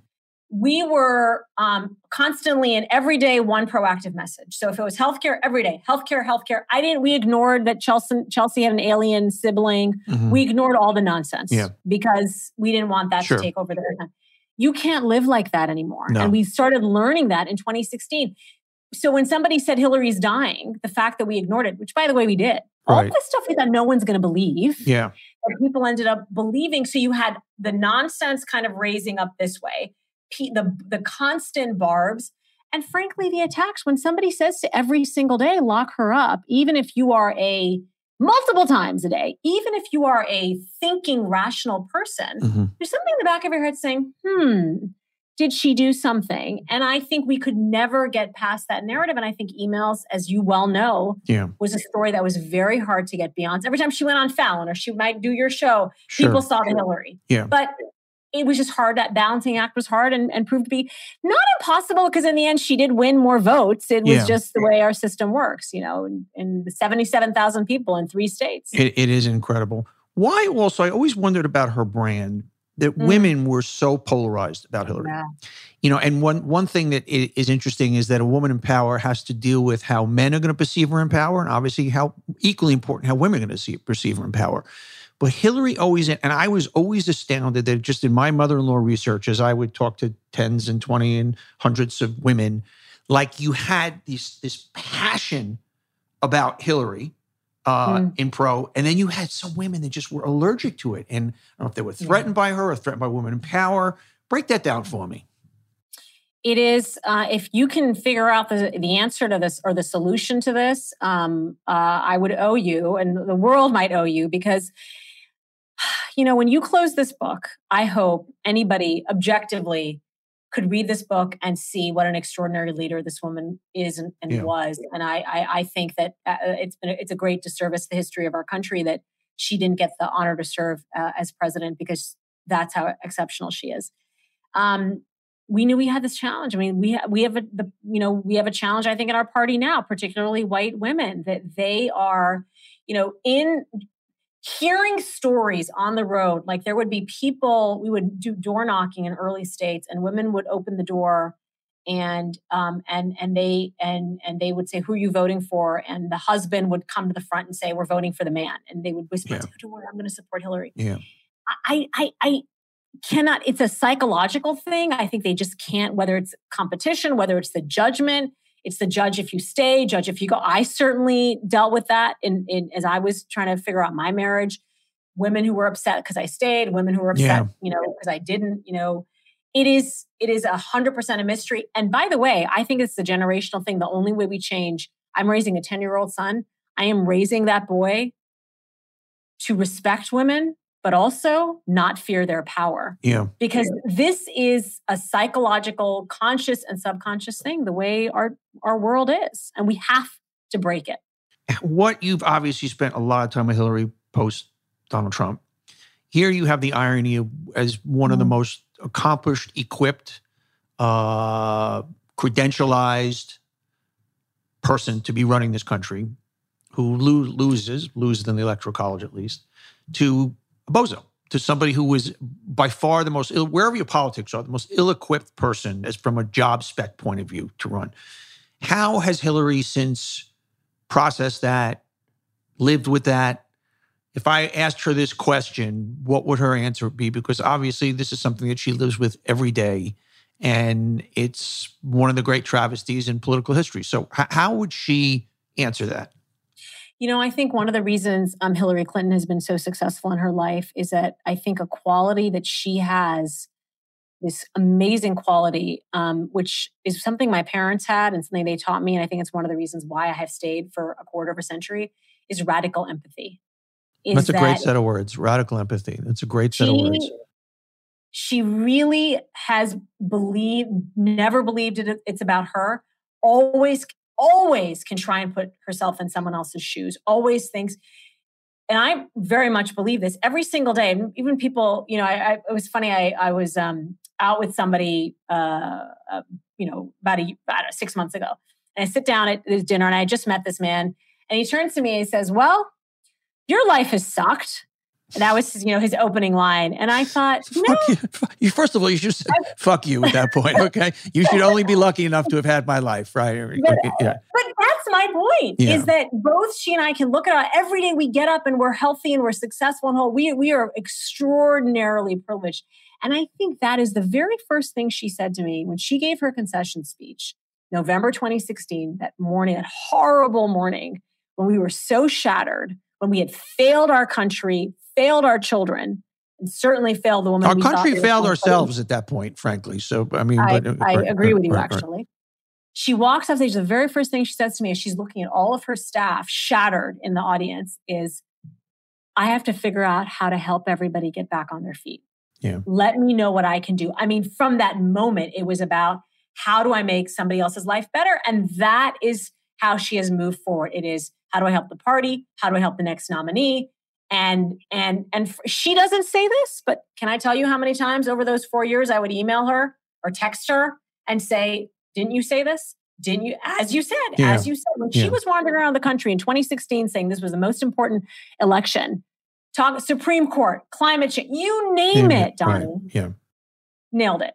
We were um, constantly in every day one proactive message. So if it was healthcare, every day, healthcare, healthcare. I didn't. We ignored that Chelsea Chelsea had an alien sibling. Mhm. We ignored all the nonsense Yeah. because we didn't want that Sure. to take over their time. You can't live like that anymore. No. And we started learning that in 2016. So when somebody said Hillary's dying, the fact that we ignored it, which by the way we did, all Right. this stuff that no one's going to believe yeah, people ended up believing. So you had the nonsense kind of raising up this way, the the constant barbs, and frankly the attacks. When somebody says to every single day, "Lock her up," even if you are a multiple times a day, even if you are a thinking, rational person, Mhm. there's something in the back of your head saying, "Hmm." Did she do something? And I think we could never get past that narrative. And I think emails, as you well know, yeah, was a story that was very hard to get beyond. Every time she went on Fallon or she might do your show, sure. people saw the Hillary. Yeah. But it was just hard. That balancing act was hard and, and proved to be not impossible because in the end she did win more votes. It was yeah. just the way our system works, you know, in, in 77,000 people in three states. It, it is incredible. Why also, I always wondered about her brand that mm. women were so polarized about Hillary. Yeah. You know, and one one thing that is interesting is that a woman in power has to deal with how men are going to perceive her in power, and obviously how equally important how women are going to see, perceive her in power. But Hillary always, and I was always astounded that just in my mother-in-law research, as I would talk to tens and twenty and hundreds of women, like you had this this passion about Hillary uh, mm. in pro. And then you had some women that just were allergic to it. And I don't know if they were threatened yeah. by her or threatened by women in power. Break that down for me. It is uh, if you can figure out the the answer to this or the solution to this, um, uh, I would owe you, and the world might owe you because you know when you close this book, I hope anybody objectively could read this book and see what an extraordinary leader this woman is and, and yeah. was. And I, I, I, think that uh, it's been a, it's a great disservice to the history of our country that she didn't get the honor to serve uh, as president because that's how exceptional she is. Um, we knew we had this challenge. I mean, we we have a the you know we have a challenge. I think in our party now, particularly white women, that they are you know in hearing stories on the road like there would be people we would do door knocking in early states and women would open the door and um, and and they and and they would say who are you voting for? And the husband would come to the front and say we're voting for the man. And they would whisper yeah. don't worry i'm going to support hillary. Yeah. I, I i cannot it's a psychological thing. I think they just can't whether it's competition whether it's the judgment it's the judge if you stay, judge if you go. I certainly dealt with that in, in as I was trying to figure out my marriage. Women who were upset because I stayed, women who were upset, yeah. you know, because I didn't, you know. It is it is a hundred percent a mystery. And by the way, I think it's the generational thing. The only way we change, I'm raising a 10-year-old son. I am raising that boy to respect women but also not fear their power. Yeah. Because this is a psychological, conscious and subconscious thing, the way our, our world is. And we have to break it. What you've obviously spent a lot of time with Hillary post Donald Trump. Here you have the irony of as one mm of the mm-hmm. most accomplished, equipped, uh, credentialized person to be running this country, who lo- loses, loses in the electoral college at least, to a bozo to somebody who was by far the most ill, wherever your politics are, the most ill-equipped person as from a job spec point of view to run. How has Hillary since processed that, lived with that? If I asked her this question, what would her answer be? Because obviously, this is something that she lives with every day, and it's one of the great travesties in political history. So, how would she answer that? You know, I think one of the reasons um, Hillary Clinton has been so successful in her life is that I think a quality that she has, this amazing quality, um, which is something my parents had and something they taught me. And I think it's one of the reasons why I have stayed for a quarter of a century is radical empathy. Is That's a that great set of words. Radical empathy. That's a great set she, of words. She really has believed, never believed it, it's about her, always always can try and put herself in someone else's shoes, always thinks, and I very much believe this every single day. Even people, you know, I, I it was funny. I, I was um, out with somebody, uh, uh, you know, about a about six months ago, and I sit down at this dinner, and I just met this man, and he turns to me and he says, "Well, your life has sucked." And that was, you know, his opening line. And I thought, know, you. First of all, you should say, fuck you at that point. Okay. You should only be lucky enough to have had my life. Right. But, yeah. but that's my point yeah. is that both she and I can look at it every day we get up and we're healthy and we're successful and whole. We, we are extraordinarily privileged. And I think that is the very first thing she said to me when she gave her concession speech, November 2016, that morning, that horrible morning when we were so shattered, when we had failed our country, failed our children and certainly failed the woman. Our country failed ourselves at that point, frankly. So, I mean, I, but, uh, I right, agree with you, right, actually. She walks off stage. The very first thing she says to me as she's looking at all of her staff shattered in the audience is, I have to figure out how to help everybody get back on their feet. Yeah. Let me know what I can do. I mean, from that moment, it was about how do I make somebody else's life better? And that is how she has moved forward. It is how do I help the party? How do I help the next nominee? And and and she doesn't say this but can i tell you how many times over those four years i would email her or text her and say didn't you say this didn't you as you said yeah. as you said when yeah. she was wandering around the country in 2016 saying this was the most important election talk supreme court climate change you name yeah, it donny right. yeah nailed it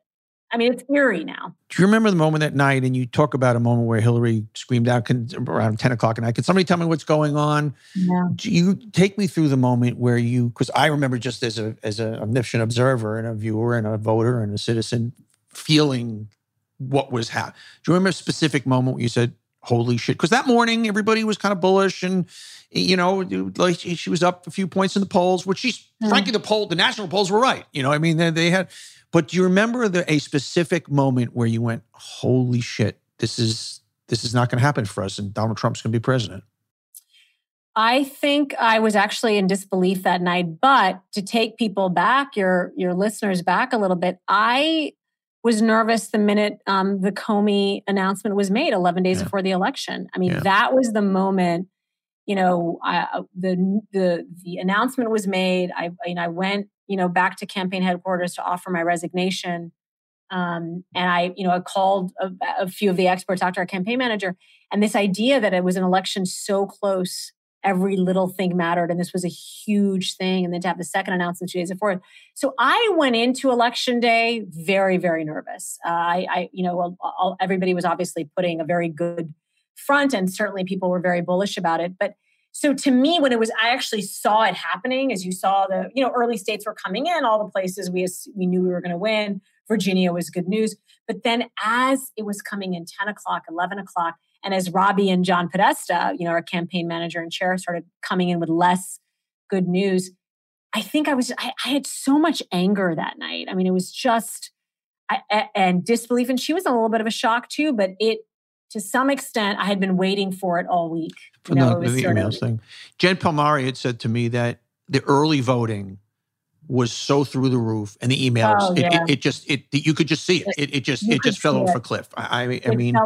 I mean, it's eerie now. Do you remember the moment that night? And you talk about a moment where Hillary screamed out around 10 o'clock at night. Can somebody tell me what's going on? Yeah. Do you take me through the moment where you, because I remember just as a as an omniscient observer and a viewer and a voter and a citizen feeling what was happening. Do you remember a specific moment where you said, holy shit? Because that morning, everybody was kind of bullish and, you know, like she was up a few points in the polls, which she's, mm. frankly, the poll, the national polls were right. You know, I mean, they, they had, but do you remember the, a specific moment where you went, "Holy shit, this is this is not going to happen for us, and Donald Trump's going to be president"? I think I was actually in disbelief that night. But to take people back, your your listeners back a little bit, I was nervous the minute um, the Comey announcement was made, 11 days yeah. before the election. I mean, yeah. that was the moment. You know, I, the the the announcement was made. I you know I went you know, back to campaign headquarters to offer my resignation. Um, and I, you know, I called a, a, few of the experts, to our campaign manager, and this idea that it was an election so close, every little thing mattered, and this was a huge thing, and then to have the second announcement two days before. So I went into election day very, very nervous. Uh, I, I, you know, all, everybody was obviously putting a very good front, and certainly people were very bullish about it, but so to me, when it was, I actually saw it happening. As you saw, the you know early states were coming in, all the places we we knew we were going to win. Virginia was good news, but then as it was coming in, ten o'clock, eleven o'clock, and as Robby and John Podesta, you know, our campaign manager and chair, started coming in with less good news, I think I was I, I had so much anger that night. I mean, it was just I, and disbelief, and she was a little bit of a shock too. But it to some extent, I had been waiting for it all week. You know, the, the emails of, thing. Jen Palmieri had said to me that the early voting was so through the roof, and the emails, oh, it, yeah. it, it, just it you could just see it. It, it just you it just fell off it. a cliff. I, I, I mean,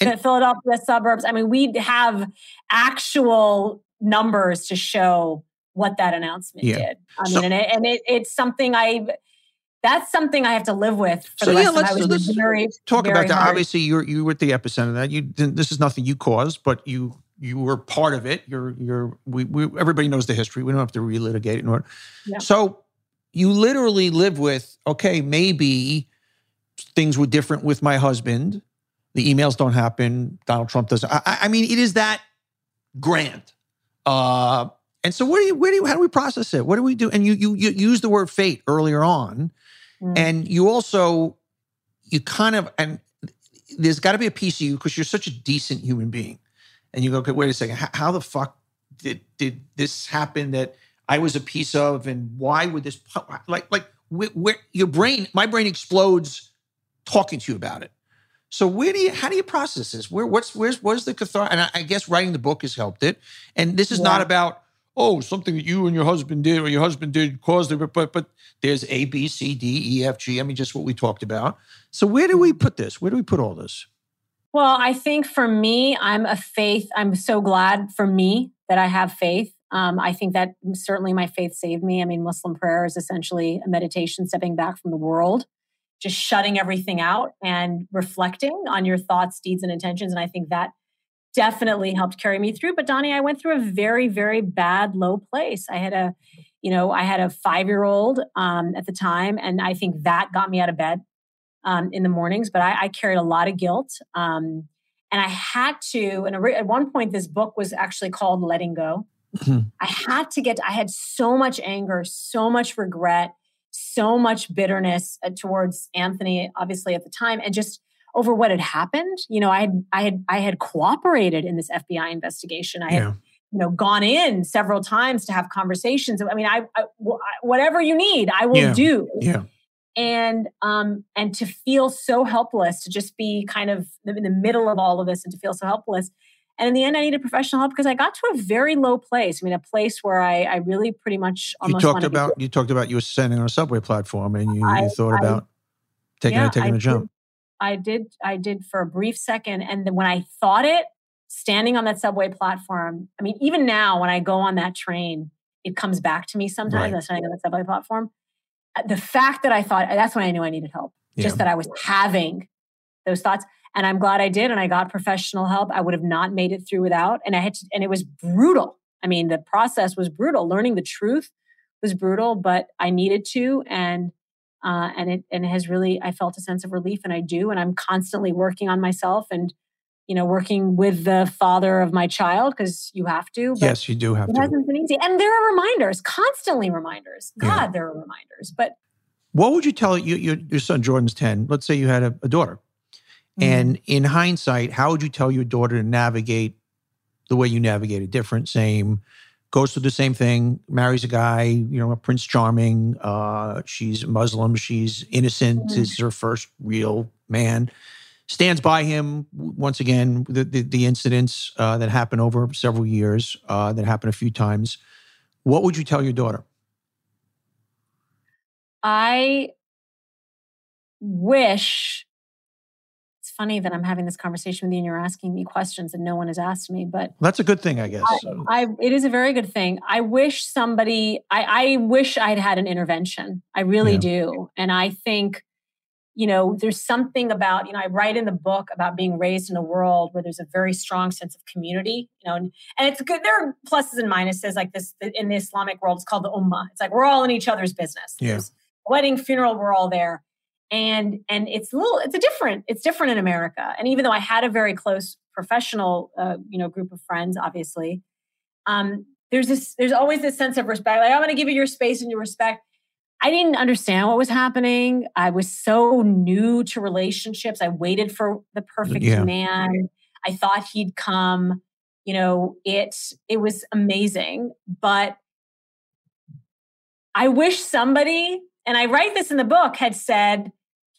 and, Philadelphia suburbs. I mean, we have actual numbers to show what that announcement yeah. did. I mean, so, and, it, and it, it's something I that's something I have to live with. so yeah, let's, let's very, talk very about that. Hard. Obviously, you're you were at the epicenter of that. You this is nothing you caused, but you you were part of it. You're you're we, we everybody knows the history. We don't have to relitigate it. Nor, yeah. So you literally live with okay, maybe things were different with my husband. The emails don't happen. Donald Trump doesn't. I, I mean, it is that grand. Uh, and so, where do you, where do you, how do we process it? What do we do? And you, you, you use the word fate earlier on, mm. and you also, you kind of, and there's got to be a piece of you because you're such a decent human being, and you go, okay, wait a second, how, how, the fuck did did this happen that I was a piece of, and why would this, like, like where, where your brain, my brain explodes talking to you about it. So where do you how do you process this? Where what's where's what's the catharsis? And I, I, guess writing the book has helped it. And this is yeah. not about oh, something that you and your husband did or your husband did caused it, but but there's A, B, C, D, E, F, G. I mean, just what we talked about. So where do we put this? Where do we put all this? Well, I think for me, I'm a faith. I'm so glad for me that I have faith. Um, I think that certainly my faith saved me. I mean, Muslim prayer is essentially a meditation, stepping back from the world, just shutting everything out and reflecting on your thoughts, deeds, and intentions. And I think that definitely helped carry me through. But Donny, I went through a very, very bad low place. I had a, you know, I had a five year old um, at the time, and I think that got me out of bed um, in the mornings. But I, I, carried a lot of guilt. Um, and I had to, and at one point, this book was actually called Letting Go. Mm-hmm. I had to get, I had so much anger, so much regret, so much bitterness uh, towards Anthony, obviously at the time, and just over what had happened. You know, I had I had I had cooperated in this FBI investigation. I had you know gone in several times to have conversations. I mean, I, I whatever you need, I will yeah. do. Yeah. And um and to feel so helpless, to just be kind of in the middle of all of this, and to feel so helpless. And in the end, I needed professional help because I got to a very low place. I mean, a place where I, I really pretty much almost. You talked about you talked about you were standing on a subway platform and you, I, you thought about taking yeah, a, taking I a jump. I did I did for a brief second and then when I thought it standing on that subway platform I mean even now when I go on that train it comes back to me sometimes. Right. That's when I got the subway platform. Uh, The fact that I thought that's when I knew I needed help. Yeah. Just that I was having those thoughts. And I'm glad I did. And I got professional help. I would have not made it through without. And I had to, and it was brutal. I mean, the process was brutal. Learning the truth was brutal, but I needed to. And uh, and it and it has really I felt a sense of relief, and I do, and I'm constantly working on myself, and you know, working with the father of my child because you have to. But Yes, you do have it to. hasn't been easy, and there are reminders, constantly reminders. God, Yeah. there are reminders, but What would you tell you, your, your son Jordan's 10? Let's say you had a, a daughter. Mm-hmm. And in hindsight, how would you tell your daughter to navigate the way you navigated? Different, same, goes through the same thing, marries a guy, you know, a Prince Charming. Uh, she's Muslim, she's innocent, Mhm. this is her first real man. Stands by him once again. The the, the incidents uh, that happened over several years, uh, that happened a few times. What would you tell your daughter? I wish funny that I'm having this conversation with you and you're asking me questions that no one has asked me, but That's a good thing, I guess. I it is a very good thing. I wish somebody I, I wish I'd had an intervention. I really Yeah. do. And I think, you know, there's something about, you know, I write in the book about being raised in a world where there's a very strong sense of community, you know, and, and it's good. There are pluses and minuses like this in the Islamic world. It's called the ummah. It's like we're all in each other's business. Yeah. There's wedding, funeral, we're all there. And and it's a little, it's a different, it's different in America. And even though I had a very close professional, uh, you know, group of friends, obviously, um, there's this, there's always this sense of respect. Like I'm going to give you your space and your respect. I didn't understand what was happening. I was so new to relationships. I waited for the perfect Yeah. man. I thought he'd come. You know, it it was amazing, but I wish somebody, and I write this in the book, had said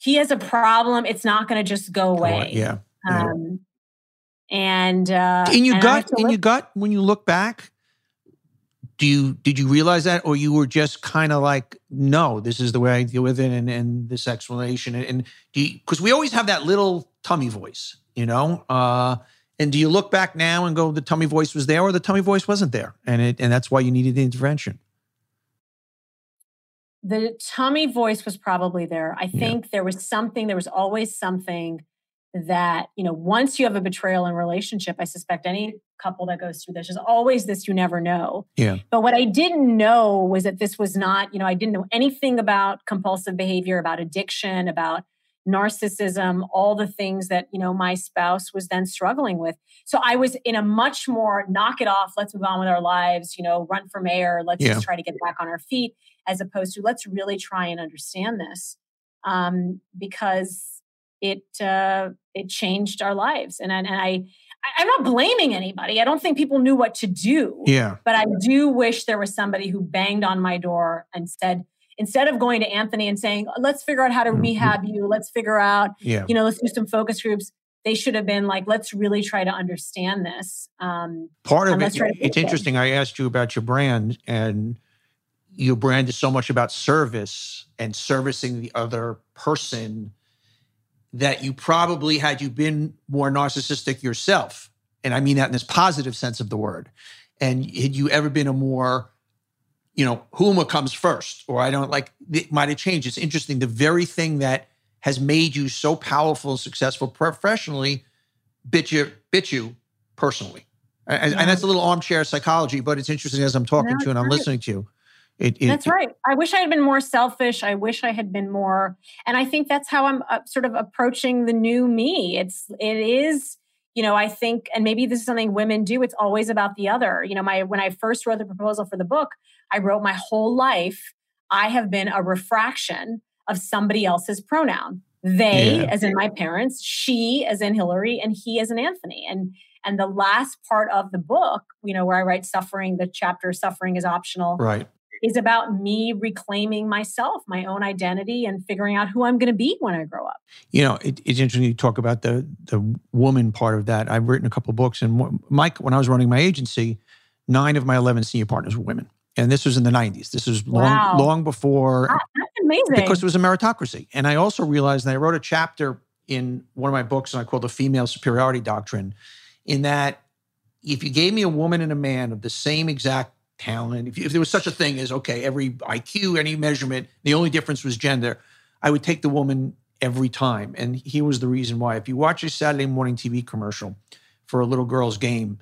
he has a problem. It's not going to just go away. Yeah. yeah. Um, and uh, in your and gut, in your gut, when you look back, do you did you realize that, or you were just kind of like, no, this is the way I deal with it, and and this explanation, and, and do because we always have that little tummy voice, you know. Uh, and do you look back now and go, the tummy voice was there, or the tummy voice wasn't there, and it and that's why you needed the intervention? The tummy voice was probably there. I Yeah. think there was something, there was always something that, you know, once you have a betrayal in a relationship, I suspect any couple that goes through this, there's always this you never know. Yeah. But what I didn't know was that this was not, you know, I didn't know anything about compulsive behavior, about addiction, about narcissism, all the things that, you know, my spouse was then struggling with. So I was in a much more knock it off, let's move on with our lives, you know, run for mayor, let's Yeah. just try to get back on our feet, as opposed to let's really try and understand this. Um, because it uh, it changed our lives. And, I- and I, I'm not blaming anybody. I don't think people knew what to do. Yeah. But I do wish there was somebody who banged on my door and said, instead of going to Anthony and saying, let's figure out how to Mhm. rehab you, let's figure out, Yeah. you know, let's do some focus groups. They should have been like, let's really try to understand this. Um, Part of it, let's try to it's it. interesting. I asked you about your brand, and your brand is so much about service and servicing the other person that you probably, had you been more narcissistic yourself, and I mean that in this positive sense of the word, and had you ever been a more, you know, Huma comes first, or I don't like, it might have changed. It's interesting. The very thing that has made you so powerful and successful professionally bit you, bit you personally. And, and that's a little armchair psychology, but it's interesting as I'm talking No, to you and I'm listening to you. It, it, That's right. I wish I had been more selfish. I wish I had been more, and I think that's how I'm uh, sort of approaching the new me. It's it is, you know, I think, and maybe this is something women do. It's always about the other. You know, my when I first wrote the proposal for the book, I wrote my whole life. I have been a refraction of somebody else's pronoun. They, Yeah. as in my parents, she, as in Hillary, and he, as in Anthony. And and the last part of the book, you know, where I write suffering, the chapter "Suffering is optional." right. Is about me reclaiming myself, my own identity, and figuring out who I'm going to be when I grow up. You know, it, it's interesting you talk about the the woman part of that. I've written a couple books, and Mike, when I was running my agency, nine of my eleven senior partners were women, and this was in the '90s. This was long, Wow. long before Ah, That's amazing. because it was a meritocracy. And I also realized, and I wrote a chapter in one of my books, and I called the female superiority doctrine, in that if you gave me a woman and a man of the same exact talent, if, if there was such a thing as okay, every IQ, any measurement, the only difference was gender, I would take the woman every time. And he was the reason why. If you watch a Saturday morning TV commercial for a little girl's game,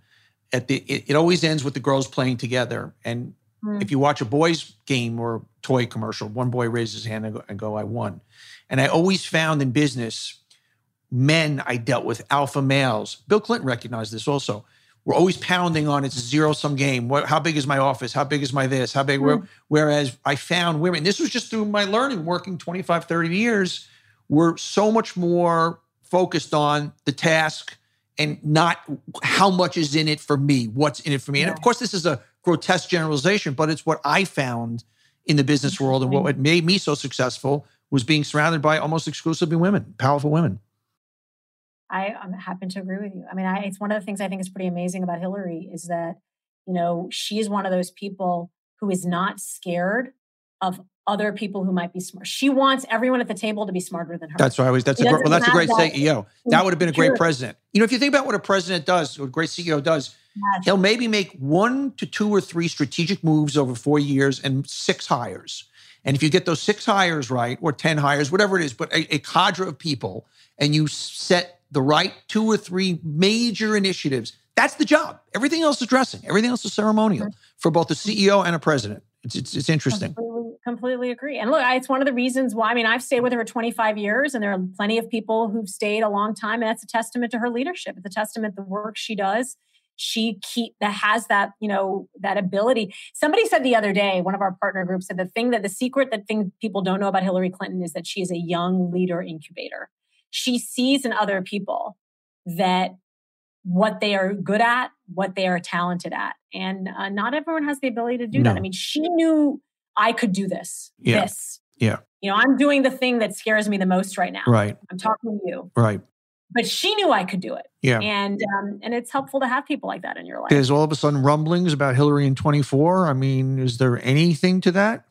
at the it, it always ends with the girls playing together. And mm. if you watch a boys' game or toy commercial, one boy raises his hand and go, and go, "I won." And I always found in business, men I dealt with, alpha males. Bill Clinton recognized this also. We're always pounding on it's a zero sum game. What, how big is my office? How big is my this? How big? Mm. Whereas I found women, this was just through my learning, working 25, 30 years, were so much more focused on the task and not how much is in it for me, what's in it for me. And of course, this is a grotesque generalization, but it's what I found in the business world and what made me so successful was being surrounded by almost exclusively women, powerful women. I, I happen to agree with you. I mean, I, it's one of the things I think is pretty amazing about Hillary is that, you know, she is one of those people who is not scared of other people who might be smart. She wants everyone at the table to be smarter than her. That's what I was. That's a well, that's a great that, CEO. That would have been a great president. You know, if you think about what a president does, what a great CEO does, yes. he'll maybe make one to two or three strategic moves over four years and six hires. And if you get those six hires right, or ten hires, whatever it is, but a, a cadre of people, and you set the right two or three major initiatives, that's the job. Everything else is dressing. Everything else is ceremonial mm-hmm. for both the CEO and a president. It's it's, it's interesting. Completely, completely agree. And look, it's one of the reasons why. I mean, I've stayed with her 25 years, and there are plenty of people who've stayed a long time, and that's a testament to her leadership. It's a testament to the work she does. She keep that has that you know that ability. Somebody said the other day, one of our partner groups said the thing that the secret that thing people don't know about Hillary Clinton is that she is a young leader incubator. She sees in other people that what they are good at, what they are talented at. And uh, not everyone has the ability to do no. that. I mean, she knew I could do this. Yeah. This. Yeah. You know, I'm doing the thing that scares me the most right now. Right. I'm talking to you. Right. But she knew I could do it. Yeah. And um, and it's helpful to have people like that in your life. There's all of a sudden rumblings about Hillary in 24. I mean, is there anything to that?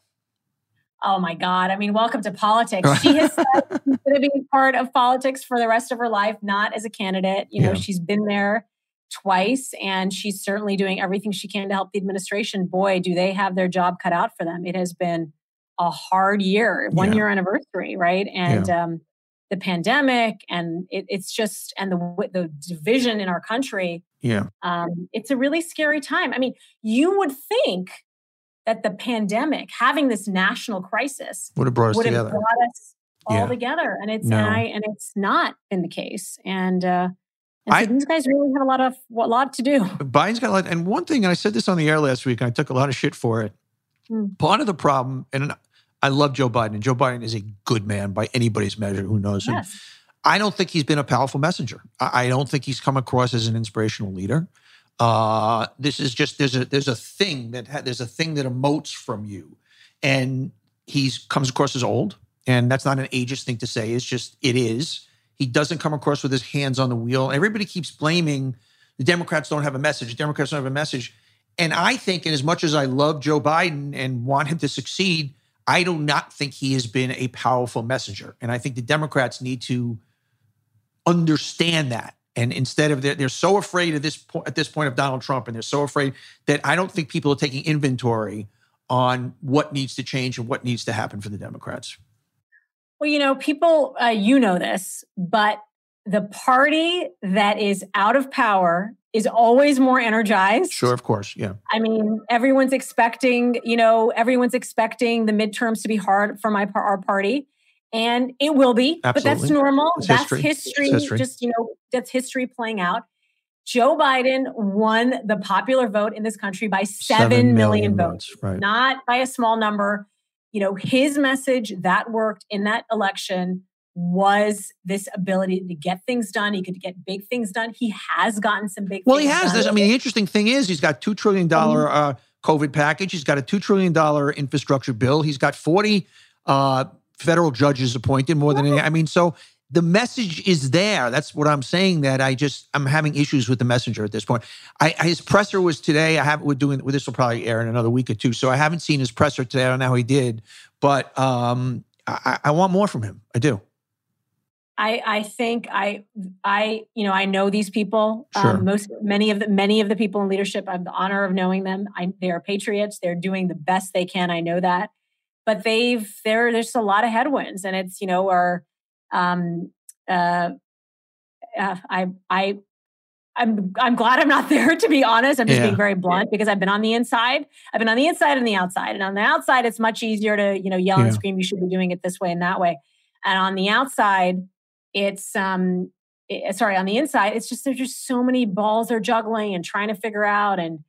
Oh my God. I mean, welcome to politics. She has said she's going to be part of politics for the rest of her life, not as a candidate. You know, yeah. she's been there twice and she's certainly doing everything she can to help the administration. Boy, do they have their job cut out for them. It has been a hard year, one yeah. year anniversary, right? And yeah. um, the pandemic and it, it's just, and the, the division in our country. Yeah. Um, it's a really scary time. I mean, you would think that the pandemic, having this national crisis, would have brought us would together. Have brought us all yeah. together, and it's no. and, I, and it's not been the case. And uh, and so I, these guys really have a lot of a lot to do. Biden's got a lot. And one thing, and I said this on the air last week, and I took a lot of shit for it. Hmm. Part of the problem, and I love Joe Biden, and Joe Biden is a good man by anybody's measure who knows him. Yes. I don't think he's been a powerful messenger. I don't think he's come across as an inspirational leader. Uh, this is just there's a there's a thing that ha- there's a thing that emotes from you, and he's comes across as old, and that's not an ageist thing to say. It's just it is. He doesn't come across with his hands on the wheel. Everybody keeps blaming the Democrats don't have a message. The Democrats don't have a message. And I think, and as much as I love Joe Biden and want him to succeed, I do not think he has been a powerful messenger. And I think the Democrats need to understand that and instead of they're, they're so afraid at this point at this point of Donald Trump, and they're so afraid that I don't think people are taking inventory on what needs to change and what needs to happen for the Democrats. Well, you know, people, uh, you know this, but the party that is out of power is always more energized. Sure, of course. Yeah. I mean, everyone's expecting, you know, everyone's expecting the midterms to be hard for my our party and it will be Absolutely. but that's normal it's that's history. history. history just you know that's history playing out joe biden won the popular vote in this country by seven, seven million, million votes, votes right. not by a small number you know his message that worked in that election was this ability to get things done. He could get big things done. He has gotten some big. Well, he has. Done. I mean, the interesting thing is he's got two trillion dollar mm-hmm. uh, COVID package. He's got a two trillion dollar infrastructure bill. He's got forty uh, federal judges appointed more than any. I mean, so the message is there. That's what I'm saying. That I just I'm having issues with the messenger at this point. I, his presser was today. I have we're doing well, this will probably air in another week or two. So I haven't seen his presser today. I don't know how he did, but um, I, I want more from him. I do. I, I think I I you know I know these people. Sure. Um, most many of the many of the people in leadership. I have the honor of knowing them. I, they are patriots. They're doing the best they can. I know that, but they've there there's a lot of headwinds, and it's you know our um uh, uh I I I'm I'm glad I'm not there to be honest. I'm just Yeah. being very blunt because I've been on the inside. I've been on the inside and the outside. And on the outside, it's much easier to, you know, yell Yeah. and scream, you should be doing it this way and that way. And on the outside, it's um it- sorry, on the inside, it's just there's just so many balls they're juggling and trying to figure out. And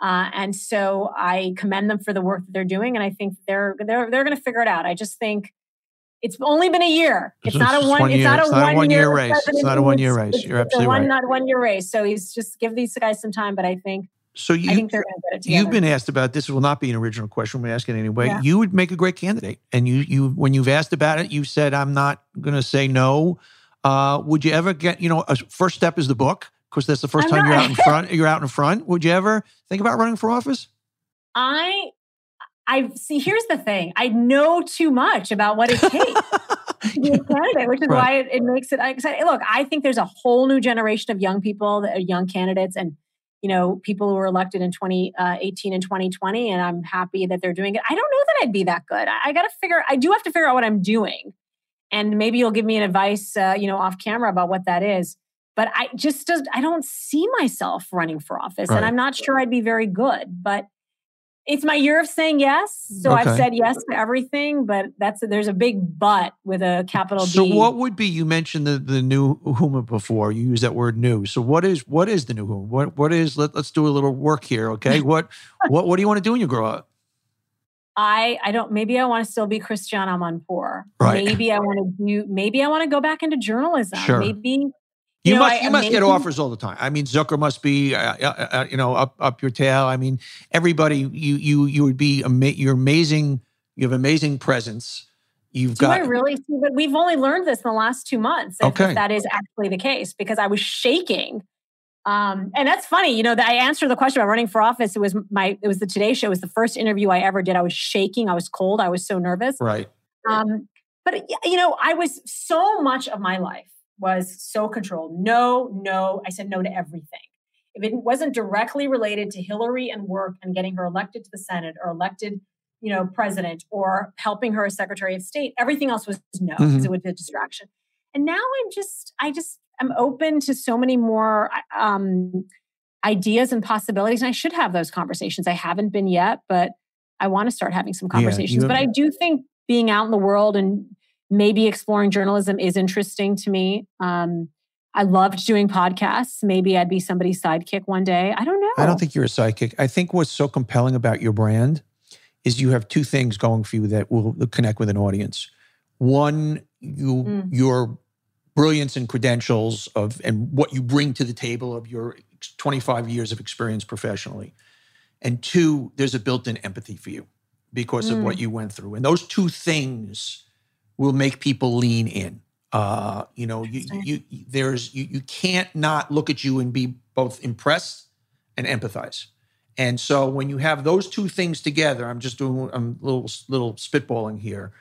uh, and so I commend them for the work that they're doing. And I think they're they're they're gonna figure it out. I just think it's only been a year. It's It's not a one. one It's year. not a It's not a one year race. It's not a one-year race. You're absolutely one, right. Not one year race. So he's just give these guys some time. But I think So you I think they're going to get it together. You've been asked about this. Will not be an original question. We're asking anyway. Yeah. You would make a great candidate, and you you when you've asked about it, you said I'm not going to say no. Uh, would you ever get you know a first step is the book because that's the 1st I'm time you're out in front. You're out in front. Would you ever think about running for office? I I see. Here's the thing. I know too much about what it takes. to be a candidate, which is Right. why it, it makes it exciting. Look, I think there's a whole new generation of young people that are young candidates and you know people who were elected in 2018 and 2020 and i'm happy that they're doing it i don't know that i'd be that good i, I gotta figure i do have to figure out what i'm doing and maybe you'll give me an advice uh, you know off camera about what that is but i just does i don't see myself running for office Right. and i'm not sure i'd be very good but it's my year of saying yes so Okay. i've said yes to everything but that's there's a big but with a capital So b So what would be? You mentioned the the new Huma before. You use that word new. So what is what is the new Huma? What what is? Let, let's do a little work here, okay? what what what do you want to do when you grow up? I I don't maybe I want to still be Christiane Amanpour. Right. Maybe I want to do maybe I want to go back into journalism. Sure. Maybe You, know, must I- you must get offers all the time. I mean, Zucker must be uh, uh, uh, you know up up your tail. I mean, everybody you you you would be ama- you're amazing. You have amazing presence. You've do I really see but we've only learned this in the last two months if, if that is actually the case because I was shaking. Um, and that's funny, you know, that I answered the question about running for office. It was my it was the Today Show. It was the first interview I ever did. I was shaking, I was cold, I was so nervous. right. Um, but you know, I was so much of my life was so controlled. No, no. I said no to everything. If it wasn't directly related to Hillary and work and getting her elected to the Senate or elected, you know, president or helping her as Secretary of State, everything else was no because Mhm. it would be a distraction. And now I'm just, I just, I'm open to so many more um, ideas and possibilities. And I should have those conversations. I haven't been yet, but I want to start having some Yeah, conversations. but I do think being out in the world and maybe exploring journalism is interesting to me. Um, I loved doing podcasts. Maybe I'd be somebody's sidekick one day. I don't know. I don't think you're a sidekick. I think what's so compelling about your brand is you have two things going for you that will connect with an audience. One, you Mm. your brilliance and credentials of and what you bring to the table of your 25 years of experience professionally. And two, there's a built-in empathy for you because of Mm. what you went through. And those two things will make people lean in. Uh, you know, you, you, you there's you you can't not look at you and be both impressed and empathize. And so when you have those two things together, I'm just doing I'm a little little spitballing here.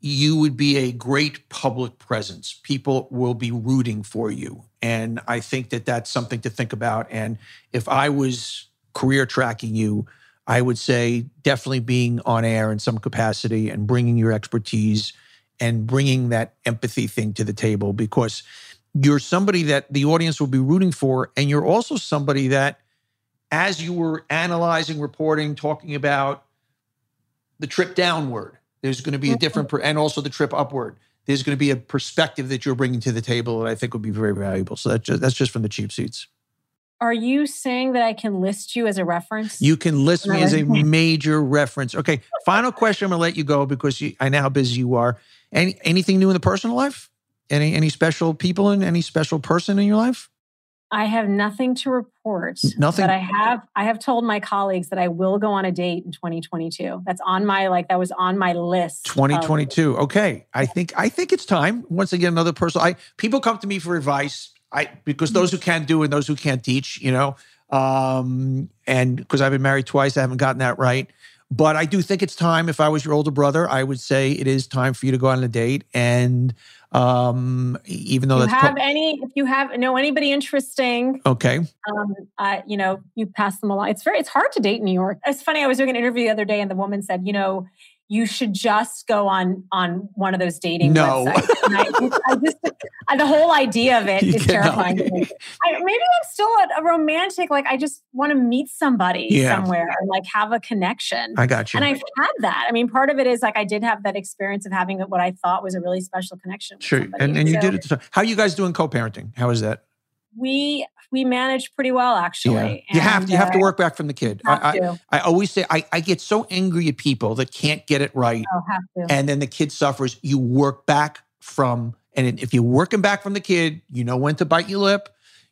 You would be a great public presence. People will be rooting for you, and I think that that's something to think about. And if I was career tracking you, I would say definitely being on air in some capacity and bringing your expertise and bringing that empathy thing to the table because you're somebody that the audience will be rooting for. And you're also somebody that, as you were analyzing, reporting, talking about the trip downward, there's going to be a mm-hmm. different, per- and also the trip upward. There's going to be a perspective that you're bringing to the table that I think would be very valuable. So that's just, that's just from the cheap seats. Are you saying that I can list you as a reference? You can list me as a major reference. Okay, final question. I'm going to let you go because you, I know how busy you are. Any anything new in the personal life? Any any special people and any special person in your life? I have nothing to report. Nothing? But I have I have told my colleagues that I will go on a date in 2022. That's on my like that was on my list. of- 2022. Okay, I think I think it's time. Once again, another person. I people come to me for advice. I because those who can do and those who can't teach. You know, um, and because I've been married twice, I haven't gotten that right. But I do think it's time. If I was your older brother, I would say it is time for you to go on a date. And Um, even though you that's have pro- any, if you have know anybody interesting, okay. um, uh, you know, you pass them along. It's very, it's hard to date in New York. It's funny. I was doing an interview the other day, and the woman said, you know, you should just go on on one of those dating No. websites. I, I just, I, the whole idea of it You is terrifying. to me. I, maybe I'm still a, a romantic. Like I just want to meet somebody Yeah. somewhere and like have a connection. I got you. and I've had that. I mean, part of it is like I did have that experience of having what I thought was a really special connection. Sure. And, and you So did it. How are you guys doing co-parenting? How is that? We we manage pretty well actually. You have to, you have to uh, work back from the kid. I, I. I always say I, I get so angry at people that can't get it right, Oh, have to. and then the kid suffers. You work back from, and if you're working back from the kid, you know when to bite your lip,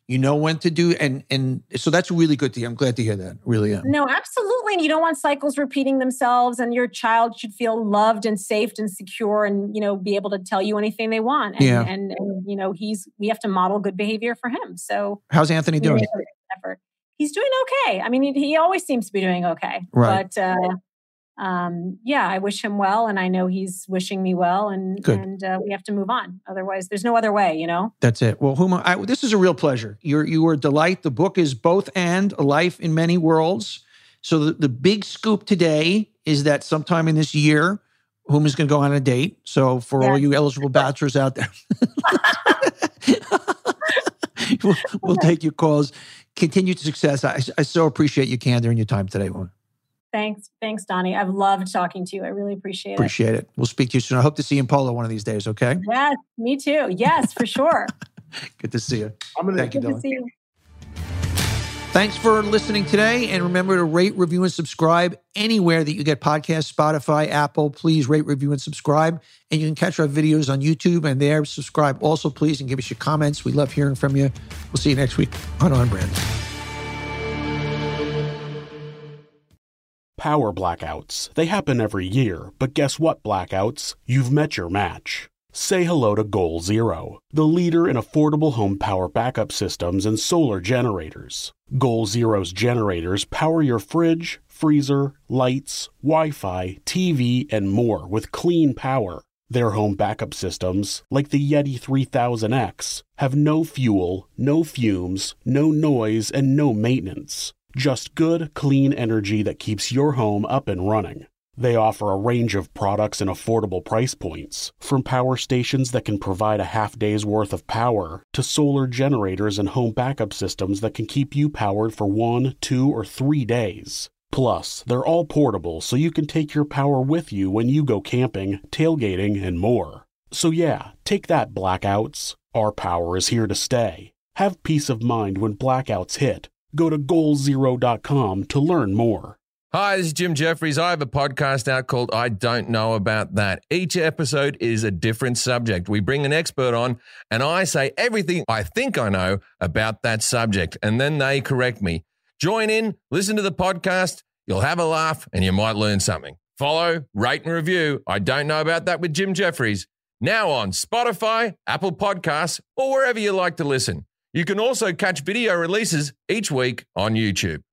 you know when to do, and and so that's really good to hear. I'm glad to hear that. Really am. No, absolutely. And you don't want cycles repeating themselves and your child should feel loved and safe and secure and, you know, be able to tell you anything they want. And, Yeah. and, and you know, he's, we have to model good behavior for him. So How's Anthony doing? effort. He's doing okay. I mean, he, he always seems to be doing okay. Right. But, uh, um, yeah, I wish him well, and I know he's wishing me well, and Good. and uh, we have to move on. Otherwise, there's no other way, you know. That's it. Well, Huma, I, this is a real pleasure. You're you are a delight. The book is both and a life in many worlds. So the, the big scoop today is that sometime in this year, Huma's going to go on a date. So for all you eligible bachelors out there, we'll, we'll take your calls. Continued success. I, I so appreciate your candor and your time today, Huma. Thanks, thanks, Donny. I've loved talking to you. I really appreciate it. Appreciate it. We'll speak to you soon. I hope to see you in Polo one of these days. Okay. Yes, me too. Yes, for sure. Good to see you. I'm gonna Thank you, Good to Dylan. see you. Thanks for listening today. And remember to rate, review, and subscribe anywhere that you get podcasts Spotify, Apple. Please rate, review, and subscribe. And you can catch our videos on YouTube and there. Subscribe also, please, and give us your comments. We love hearing from you. We'll see you next week on On Brand. Power blackouts. They happen every year, but guess what, blackouts? You've met your match. Say hello to Goal Zero, the leader in affordable home power backup systems and solar generators. Goal Zero's generators power your fridge, freezer, lights, Wi Fi, TV, and more with clean power. Their home backup systems, like the Yeti 3000X, have no fuel, no fumes, no noise, and no maintenance. Just good, clean energy that keeps your home up and running. They offer a range of products and affordable price points, from power stations that can provide a half day's worth of power to solar generators and home backup systems that can keep you powered for one, two, or three days. Plus, they're all portable so you can take your power with you when you go camping, tailgating, and more. So, yeah, take that, blackouts. Our power is here to stay. Have peace of mind when blackouts hit. Go to goalzero.com to learn more. Hi, this is Jim Jefferies. I have a podcast out called I Don't Know About That. Each episode is a different subject. We bring an expert on, and I say everything I think I know about that subject, and then they correct me. Join in, listen to the podcast. You'll have a laugh, and you might learn something. Follow, rate, and review. I Don't Know About That with Jim Jefferies. Now on Spotify, Apple Podcasts, or wherever you like to listen. You can also catch video releases each week on YouTube.